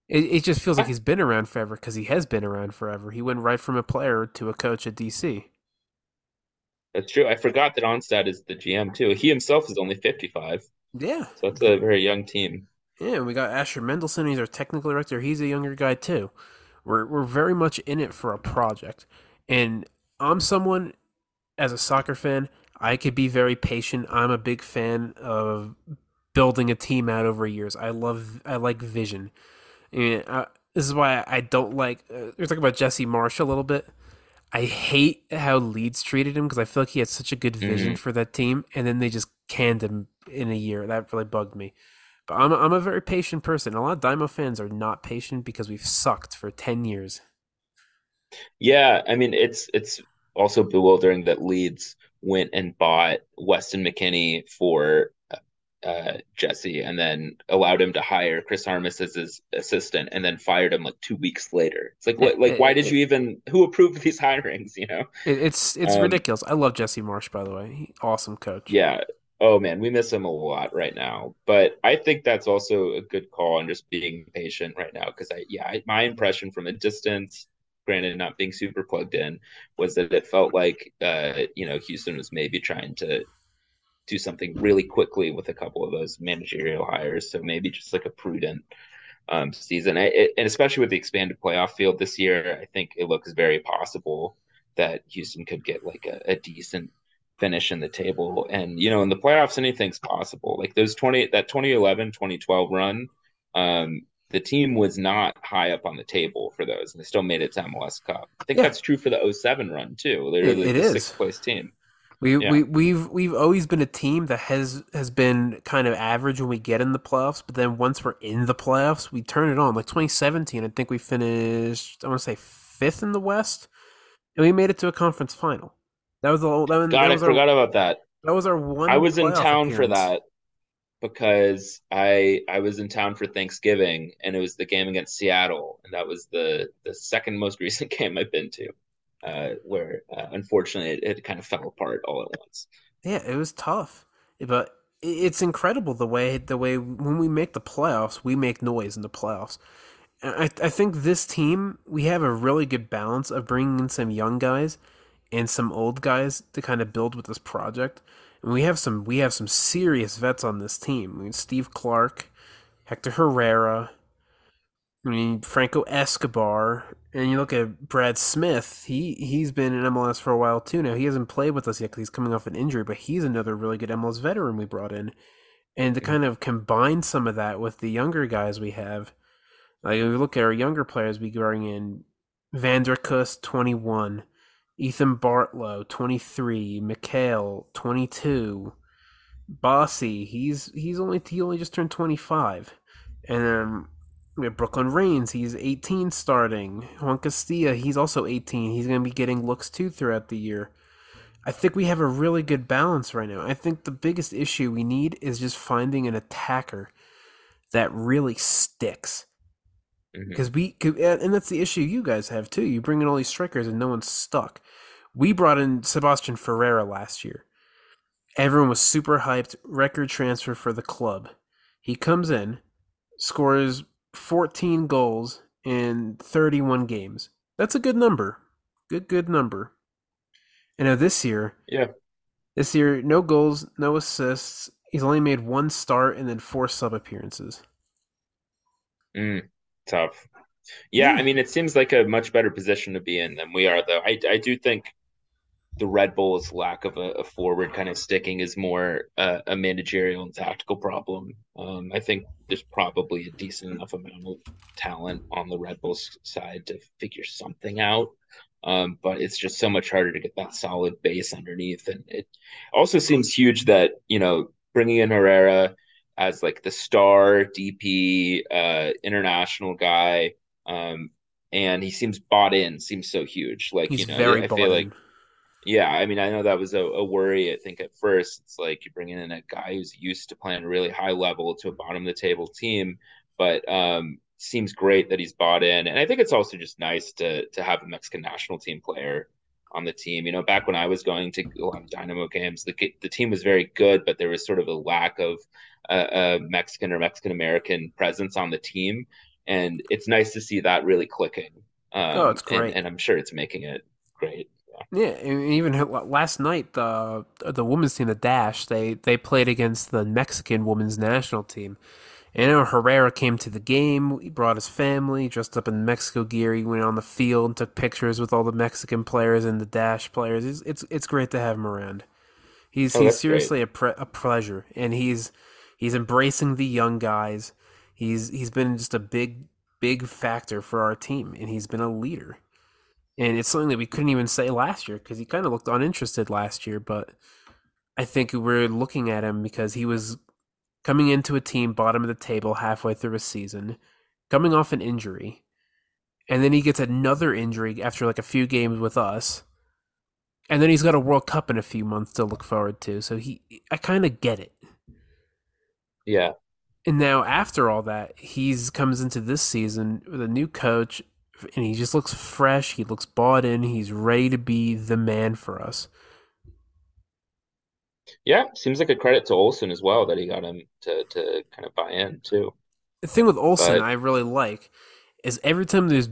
It it just feels like he's been around forever because he has been around forever. He went right from a player to a coach at DC. That's true. I forgot that Onstad is the GM too. He himself is only 55, Yeah, so it's a very young team. yeah. We got Asher Mendelsohn. He's our technical director. He's a younger guy too. We're we're very much in it for a project, and I'm someone as a soccer fan. I could be very patient. I'm a big fan of building a team out over years. I love I like vision. And uh, this is why I don't like. Uh, we're talking about Jesse Marsch a little bit. I hate how Leeds treated him because I feel like he had such a good vision for that team, and then they just canned him in a year. That really bugged me. But I'm a, I'm a very patient person. A lot of Dymo fans are not patient because we've sucked for ten years. Yeah, I mean it's it's also bewildering that Leeds went and bought Weston McKennie for uh, Jesse and then allowed him to hire Chris Armas as his assistant and then fired him like two weeks later. It's like, what, like, why did you even, who approved these hirings? You know, it's, it's um, ridiculous. I love Jesse Marsch, by the way. awesome coach. Yeah. Oh man, we miss him a lot right now. But I think that's also a good call on just being patient right now. Cause I, yeah, I, my impression from a distance, granted not being super plugged in, was that it felt like, uh, you know, Houston was maybe trying to do something really quickly with a couple of those managerial hires. So maybe just like a prudent um, season, I, it, and especially with the expanded playoff field this year, I think it looks very possible that Houston could get like a, a decent finish in the table. And you know, in the playoffs, anything's possible. Like those twenty that 2011, 2012 run. Um, the team was not high up on the table for those, and they still made it to MLS Cup. I think yeah. that's true for the 07 run too. Literally, it, it the sixth place team. We yeah. we we've we've always been a team that has has been kind of average when we get in the playoffs, but then once we're in the playoffs, we turn it on. Like 2017, I think we finished I want to say fifth in the West, and we made it to a conference final. That was the that, God, that was I forgot about that. That was our one. I was in town appearance. for that because I I was in town for Thanksgiving, and it was the game against Seattle, and that was the the second most recent game I've been to uh, where uh, unfortunately it, it, kind of fell apart all at once. Yeah, it was tough, but it's incredible the way the way when we make the playoffs, we make noise in the playoffs. I I think this team we have a really good balance of bringing in some young guys and some old guys to kind of build with this project. We have some we have some serious vets on this team. I mean, Steve Clark, Hector Herrera, I mean Franco Escobar, and you look at Brad Smith. He he's been in MLS for a while too. Now he hasn't played with us yet because he's coming off an injury, but he's another really good MLS veteran we brought in. And to kind of combine some of that with the younger guys we have, like if we look at our younger players, we bring in Vander Kust, twenty one, Ethan Bartlow, twenty three, Micael, twenty two, Bassi. He's he's only he only just turned twenty five, and um, we have Brooklyn Raines. He's 18 starting. Juan Castilla, he's also 18. He's going to be getting looks too throughout the year. I think we have a really good balance right now. I think the biggest issue we need is just finding an attacker that really sticks. Because mm-hmm. we, and that's the issue you guys have too. You bring in all these strikers and no one's stuck. We brought in Sebastian Ferreira last year. Everyone was super hyped. Record transfer for the club. He comes in, scores 14 goals in 31 games. That's a good number. Good, good number. And now this year, yeah, this year, no goals, no assists. He's only made one start and then four sub appearances. Mm, tough. Yeah, I mean, it seems like a much better position to be in than we are, though. I, I do think the Red Bulls' lack of a, a forward kind of sticking is more uh, a managerial and tactical problem. Um, I think there's probably a decent enough amount of talent on the Red Bulls side to figure something out. Um, but it's just so much harder to get that solid base underneath. And it also seems huge that, you know, bringing in Herrera as like the star DP, uh, international guy, um, and he seems bought in, seems so huge. Like, He's you know, I feel like yeah, I mean, I know that was a, a, worry. I think at first it's like you're bringing in a guy who's used to playing a really high level to a bottom of the table team, but um, seems great that he's bought in. And I think it's also just nice to to have a Mexican national team player on the team. You know, back when I was going to a lot of Dynamo games, the the team was very good, but there was sort of a lack of a, a Mexican or Mexican American presence on the team, and it's nice to see that really clicking. Um, oh, it's great, and, and I'm sure it's making it great. Yeah, and even last night the the women's team, the Dash, they they played against the Mexican women's national team. And know, Herrera came to the game. He brought his family, dressed up in Mexico gear. He went on the field and took pictures with all the Mexican players and the Dash players. It's it's, it's great to have him around. He's oh, he's seriously a pre- a pleasure, and he's he's embracing the young guys. He's he's been just a big big factor for our team, and he's been a leader and it's something that we couldn't even say last year because he kind of looked uninterested last year. But I think we're looking at him because he was coming into a team bottom of the table halfway through a season, coming off an injury, and then he gets another injury after like a few games with us. And then he's got a World Cup in a few months to look forward to. So he I kind of get it. Yeah. And now after all that, he's comes into this season with a new coach and he just looks fresh, he looks bought in, he's ready to be the man for us. Yeah, seems like a credit to Olsen as well that he got him to to kind of buy in too. The thing with Olsen But- I really like is every time there's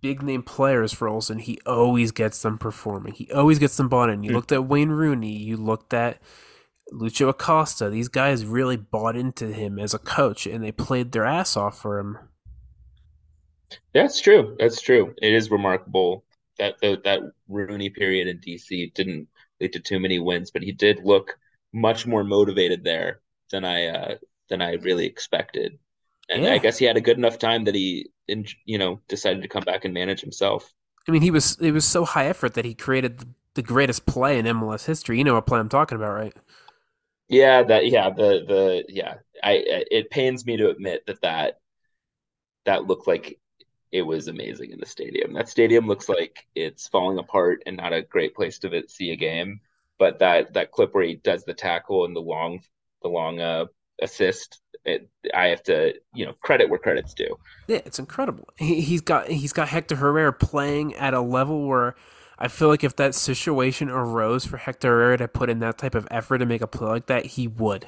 big name players for Olsen, he always gets them performing. He always gets them bought in. You Mm. looked at Wayne Rooney, you looked at Lucho Acosta. These guys really bought into him as a coach and they played their ass off for him. It's true. That's true. It is remarkable that the, that Rooney period in DC didn't lead to too many wins, but he did look much more motivated there than I uh, than I really expected. And Yeah. I guess he had a good enough time that he, you know, decided to come back and manage himself. I mean, he was it was so high effort that he created the, the greatest play in MLS history. You know what play I'm talking about, right? Yeah, that yeah, the the yeah, I it pains me to admit that that that looked like it was amazing in the stadium. That stadium looks like it's falling apart and not a great place to see a game. But that that clip where he does the tackle and the long the long uh assist, it, I have to you know credit where credit's due. Yeah, it's incredible. He, he's got he's got Hector Herrera playing at a level where I feel like if that situation arose for Hector Herrera to put in that type of effort to make a play like that, he would.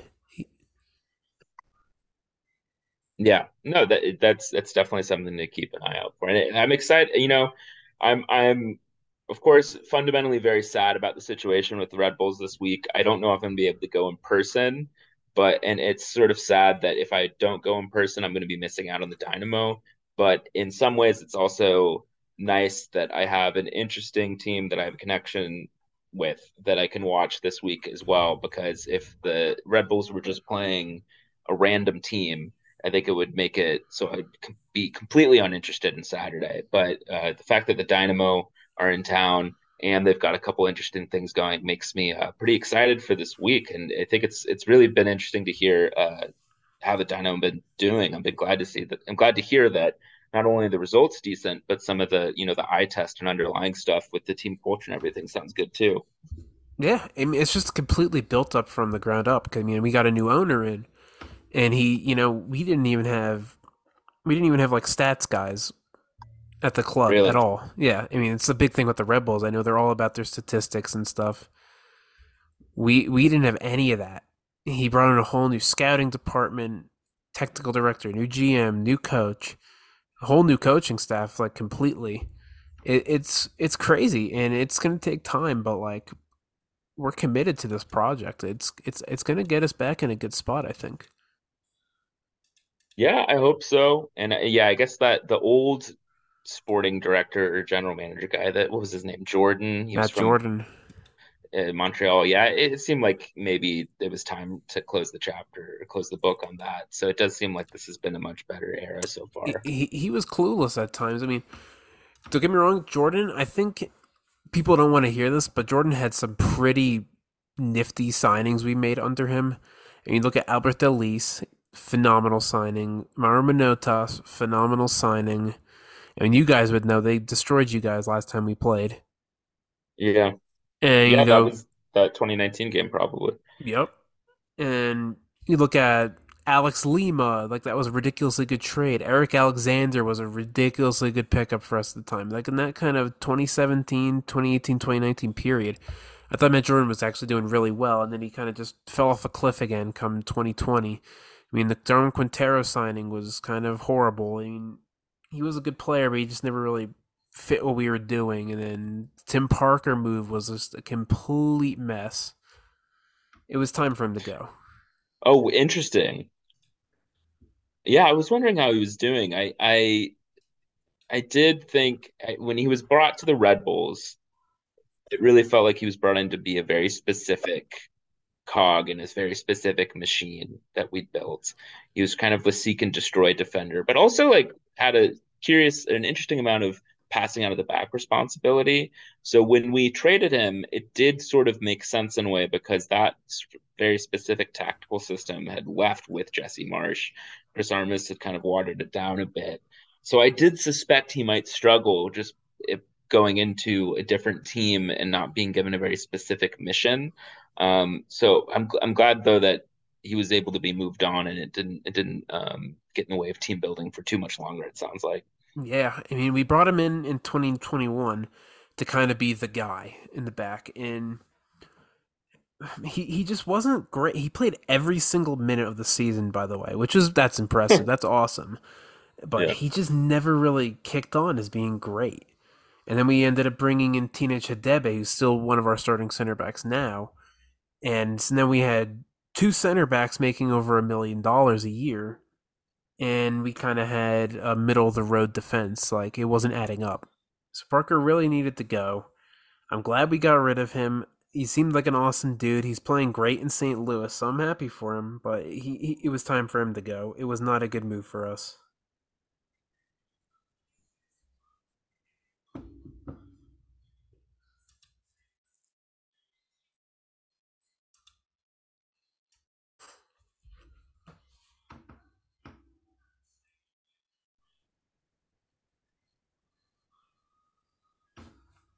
Yeah, no, that that's that's definitely something to keep an eye out for. And I'm excited, you know, I'm I'm of course fundamentally very sad about the situation with the Red Bulls this week. I don't know if I'm gonna be able to go in person, but and it's sort of sad that if I don't go in person, I'm gonna be missing out on the Dynamo. But in some ways, it's also nice that I have an interesting team that I have a connection with that I can watch this week as well. Because if the Red Bulls were just playing a random team, I think it would make it so I'd be completely uninterested in Saturday. But uh, the fact that the Dynamo are in town and they've got a couple interesting things going makes me uh, pretty excited for this week. And I think it's it's really been interesting to hear uh, how the Dynamo been doing. I'm been glad to see that. I'm glad to hear that not only the results decent, but some of the you know the eye test and underlying stuff with the team culture and everything sounds good too. Yeah, I mean, it's just completely built up from the ground up. I mean, we got a new owner in, and he, you know, we didn't even have, we didn't even have like stats guys at the club Really? at all. Yeah, I mean, it's the big thing with the Red Bulls. I know they're all about their statistics and stuff. We we didn't have any of that. He brought in a whole new scouting department, technical director, new GM, new coach, whole new coaching staff, like completely. It, it's it's crazy, and it's gonna take time, but like we're committed to this project. It's it's it's going to get us back in a good spot, I think. Yeah, I hope so. And uh, yeah, I guess that the old sporting director or general manager guy that what was his name? Jordan. He was Matt Jordan. Uh, Montreal. Yeah, it, seemed like maybe it was time to close the chapter or close the book on that. So it does seem like this has been a much better era so far. He, he was clueless at times. I mean, don't get me wrong, Jordan. I think people don't want to hear this, but Jordan had some pretty nifty signings we made under him. And you look at Alberth Elis, phenomenal signing. Mauro Manotas, phenomenal signing. I mean, you guys would know they destroyed you guys last time we played. Yeah, Uh, and yeah, you that go, was that 2019 game probably. Yep. And you look at Alex Lima, like that was a ridiculously good trade. Eric Alexander was a ridiculously good pickup for us at the time. Like in that kind of 2017, 2018, 2019 period, I thought Matt Jordan was actually doing really well, and then he kind of just fell off a cliff again come 2020. I mean, the Darwin Quintero signing was kind of horrible. I mean, he was a good player, but he just never really fit what we were doing. And then Tim Parker move was just a complete mess. It was time for him to go. Oh, interesting. Yeah, I was wondering how he was doing. I I I did think when he was brought to the Red Bulls, it really felt like he was brought in to be a very specific cog in this very specific machine that we built. He was kind of the seek and destroy defender, but also like had a curious, an interesting amount of passing out of the back responsibility. So when we traded him, it did sort of make sense in a way because that very specific tactical system had left with Jesse Marsch. Chris Armas had kind of watered it down a bit. So I did suspect he might struggle just going into a different team and not being given a very specific mission. Um, so I'm I'm glad though that he was able to be moved on and it didn't it didn't um, get in the way of team building for too much longer. It sounds like. Yeah, I mean, we brought him in in 2021 to kind of be the guy in the back, and he he just wasn't great. He played every single minute of the season, by the way, which is that's impressive. that's awesome, but yeah. he just never really kicked on as being great. And then we ended up bringing in Teenage Hadebe, who's still one of our starting center backs now. And then we had two center backs making over a million dollars a year and we kind of had a middle of the road defense. Like it wasn't adding up. So Parker really needed to go. I'm glad we got rid of him. He seemed like an awesome dude. He's playing great in St. Louis, so I'm happy for him. But he, he it was time for him to go. It was not a good move for us.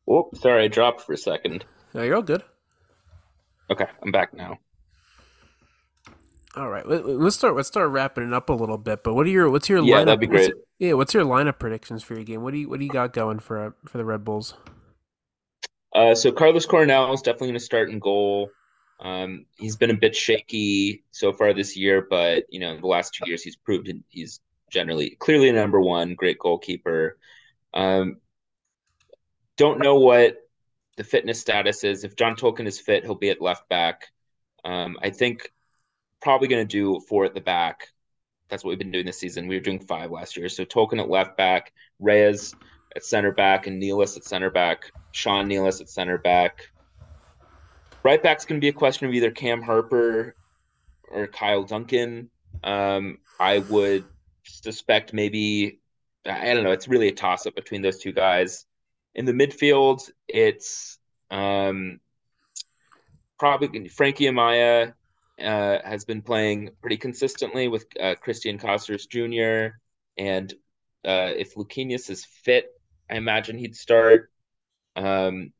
Oh, sorry, I dropped for a second. No, you're all good. Okay, I'm back now. All right, let's start. Let's start wrapping it up a little bit. But what are your what's your yeah? Lineup, that'd be great. What's, yeah, what's your lineup predictions for your game? What do you what do you got going for for the Red Bulls? Uh, so Carlos Coronel is definitely going to start in goal. Um, he's been a bit shaky so far this year, but you know the last two years he's proved he's generally clearly a number one, great goalkeeper. Um, don't know what the fitness status is. If John Tolkin is fit, he'll be at left back. Um, I think probably going to do four at the back. That's what we've been doing this season. We were doing five last year. So Tolkin at left back, Reyes at center back, and Nealis at center back. Sean Nealis at center back. Right back's going to be a question of either Cam Harper or Kyle Duncan. Um, I would suspect maybe I don't know. It's really a toss up between those two guys. In the midfield, it's um, probably Frankie Amaya uh, has been playing pretty consistently with uh, Cristian Cásseres Jr. And uh, if Luquinhas is fit, I imagine he'd start. Um,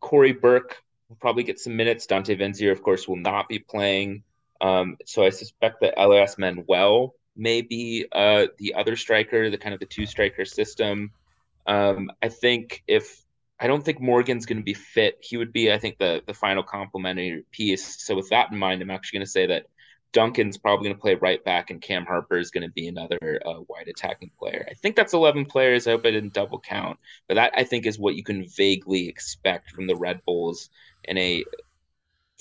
Corey Burke will probably get some minutes. Dante Vanzeir, of course, will not be playing. Um, so I suspect that Elias Manoel may be uh, the other striker, the kind of the two striker system. Um, I think if I don't think Morgan's going to be fit, he would be, I think, the the final complementary piece. So with that in mind, I'm actually going to say that Duncan's probably going to play right back, and Cam Harper is going to be another uh, wide attacking player. I think that's 11 players. I hope I didn't double count, but that I think is what you can vaguely expect from the Red Bulls in a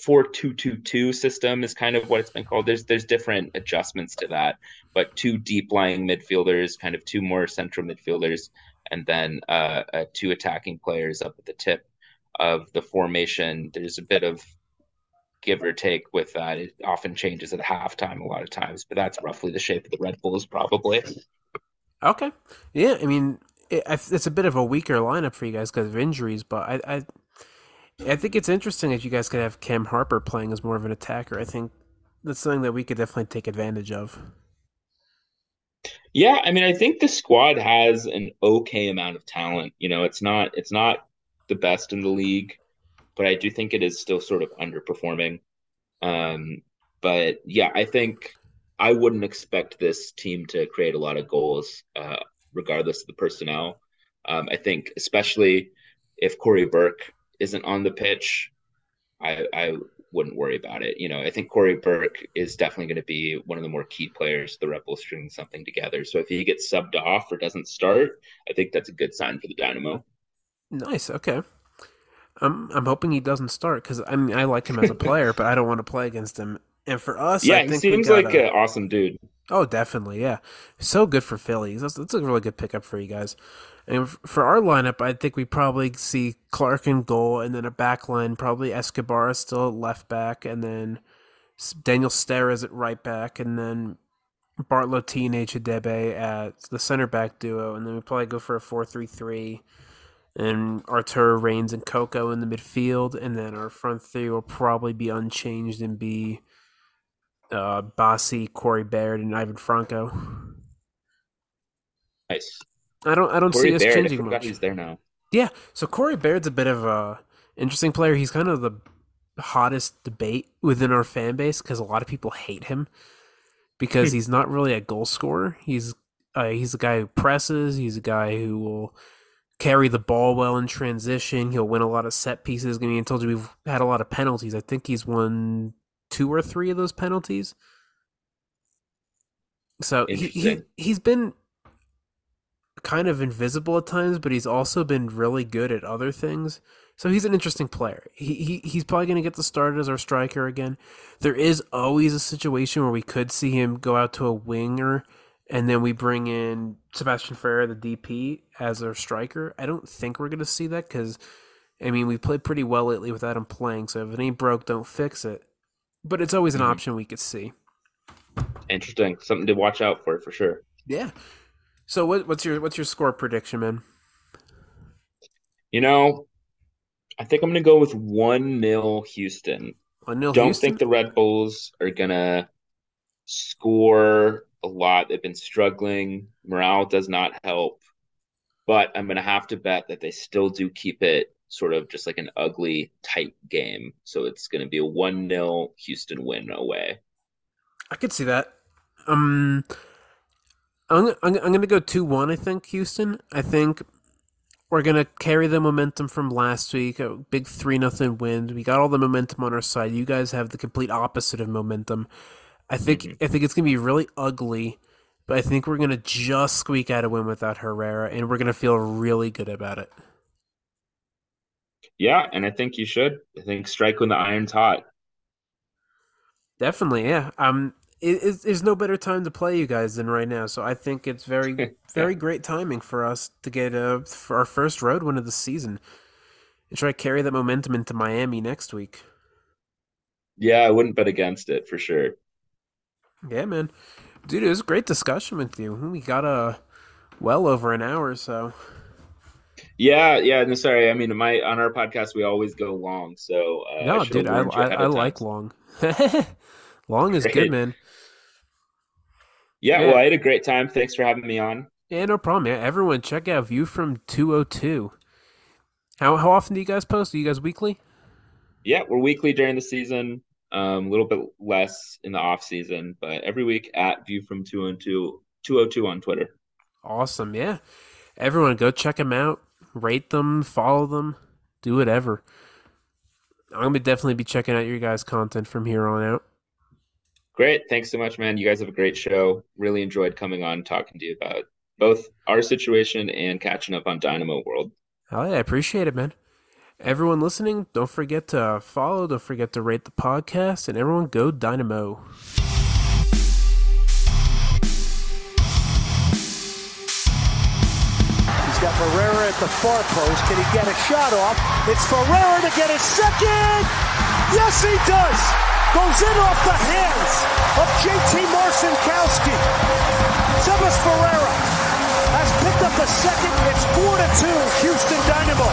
4-2-2-2 system is kind of what it's been called. There's there's different adjustments to that, but two deep lying midfielders, kind of two more central midfielders and then uh, uh, two attacking players up at the tip of the formation. There's a bit of give or take with that. It often changes at halftime a lot of times, but that's roughly the shape of the Red Bulls, probably. Okay, yeah. I mean, it, it's a bit of a weaker lineup for you guys because of injuries, but I, I, I think it's interesting that you guys could have Cam Harper playing as more of an attacker. I think that's something that we could definitely take advantage of. Yeah, I mean, I think the squad has an okay amount of talent. You know, it's not it's not the best in the league, but I do think it is still sort of underperforming. Um, but yeah, I think I wouldn't expect this team to create a lot of goals, uh, regardless of the personnel. Um, I think, especially if Corey Burke isn't on the pitch, I, I wouldn't worry about it. You know, I think Corey Burke is definitely going to be one of the more key players the Rebels stringing something together. So if he gets subbed off or doesn't start, I think that's a good sign for the Dynamo. Nice. Okay. I'm I'm hoping he doesn't start because I mean I like him as a player, but I don't want to play against him. And for us, yeah, I he seems like an awesome dude. Oh, definitely, yeah. So good for Philly. That's, that's a really good pickup for you guys. And for our lineup, I think we probably see Clark in goal, and then a back line, probably Escobar is still left back, and then Daniel Steres is at right back, and then Bartlow, and Hadebe at the center back duo, and then we probably go for a four-three-three, and Arturo Reigns and Coco in the midfield, and then our front three will probably be unchanged and be uh, Bassi, Corey Baird, and Ivan Franco. Nice. I don't I don't Corey see us Baird, changing forgot much. he's there now. Yeah, so Corey Baird's a bit of a interesting player. He's kind of the hottest debate within our fan base because a lot of people hate him because he's not really a goal scorer. He's uh, he's a guy who presses. He's a guy who will carry the ball well in transition. He'll win a lot of set pieces. I mean, I told you we've had a lot of penalties. I think he's won two or three of those penalties. So he, he he's been kind of invisible at times, but he's also been really good at other things. So he's an interesting player. He, he he's probably going to get the start as our striker again. There is always a situation where we could see him go out to a winger, and then we bring in Sebastian Ferreira, the DP, as our striker. I don't think we're going to see that because, I mean, we played pretty well lately without him playing. So if it ain't broke, don't fix it. But it's always an Mhm. option we could see. Interesting. Something to watch out for for sure. Yeah. So what, what's your what's your score prediction, man? You know, I think I'm gonna go with one nil Houston. On Nil Don't Houston? think the Red Bulls are gonna score a lot. They've been struggling. Morale does not help. But I'm gonna have to bet that they still do keep it sort of just like an ugly, tight game. So it's gonna be a one 0 Houston win away. I could see that. Um, I'm I'm, I'm gonna go two one. I think Houston. I think we're gonna carry the momentum from last week. A big three nothing win. We got all the momentum on our side. You guys have the complete opposite of momentum. I think I think it's gonna be really ugly, but I think we're gonna just squeak out a win without Herrera, and we're gonna feel really good about it. Yeah, and I think you should. I think strike when the iron's hot. Definitely, yeah. Um, it, it, no better time to play you guys than right now. So I think it's very, very great timing for us to get uh for our first road win of the season and try to carry that momentum into Miami next week. Yeah, I wouldn't bet against it for sure. Yeah, man, dude, it was a great discussion with you. We got uh well over an hour, so Yeah, yeah. No, sorry. I mean, my on our podcast we always go long, so uh, no, I dude, I I, I like long. long is good, man. Yeah, Yeah. well, I had a great time. Thanks for having me on. Yeah, no problem. Yeah, everyone, check out View from Two Hundred Two. How how often do you guys post? Are you guys weekly? Yeah, we're weekly during the season. Um, a little bit less in the off season, but every week at View from 202, 202 on Twitter. Awesome, yeah. Everyone, go check them out, rate them, follow them, do whatever. I'm gonna definitely be checking out your guys' content from here on out. Great. Thanks so much, man. You guys have a great show. Really enjoyed coming on talking to you about both our situation and catching up on Dynamo World. Oh yeah, I appreciate it, man. Everyone listening, don't forget to follow, don't forget to rate the podcast, and everyone go Dynamo. Got Ferreira at the far post. Can he get a shot off? It's Ferreira to get his second. Yes, he does. Goes in off the hands of JT Marcinkowski. Sebas Ferreira has picked up the second. It's 4 to 2, Houston Dynamo.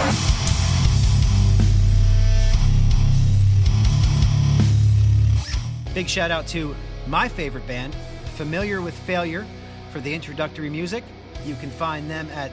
Big shout out to my favorite band, Familiar with Failure, for the introductory music. You can find them at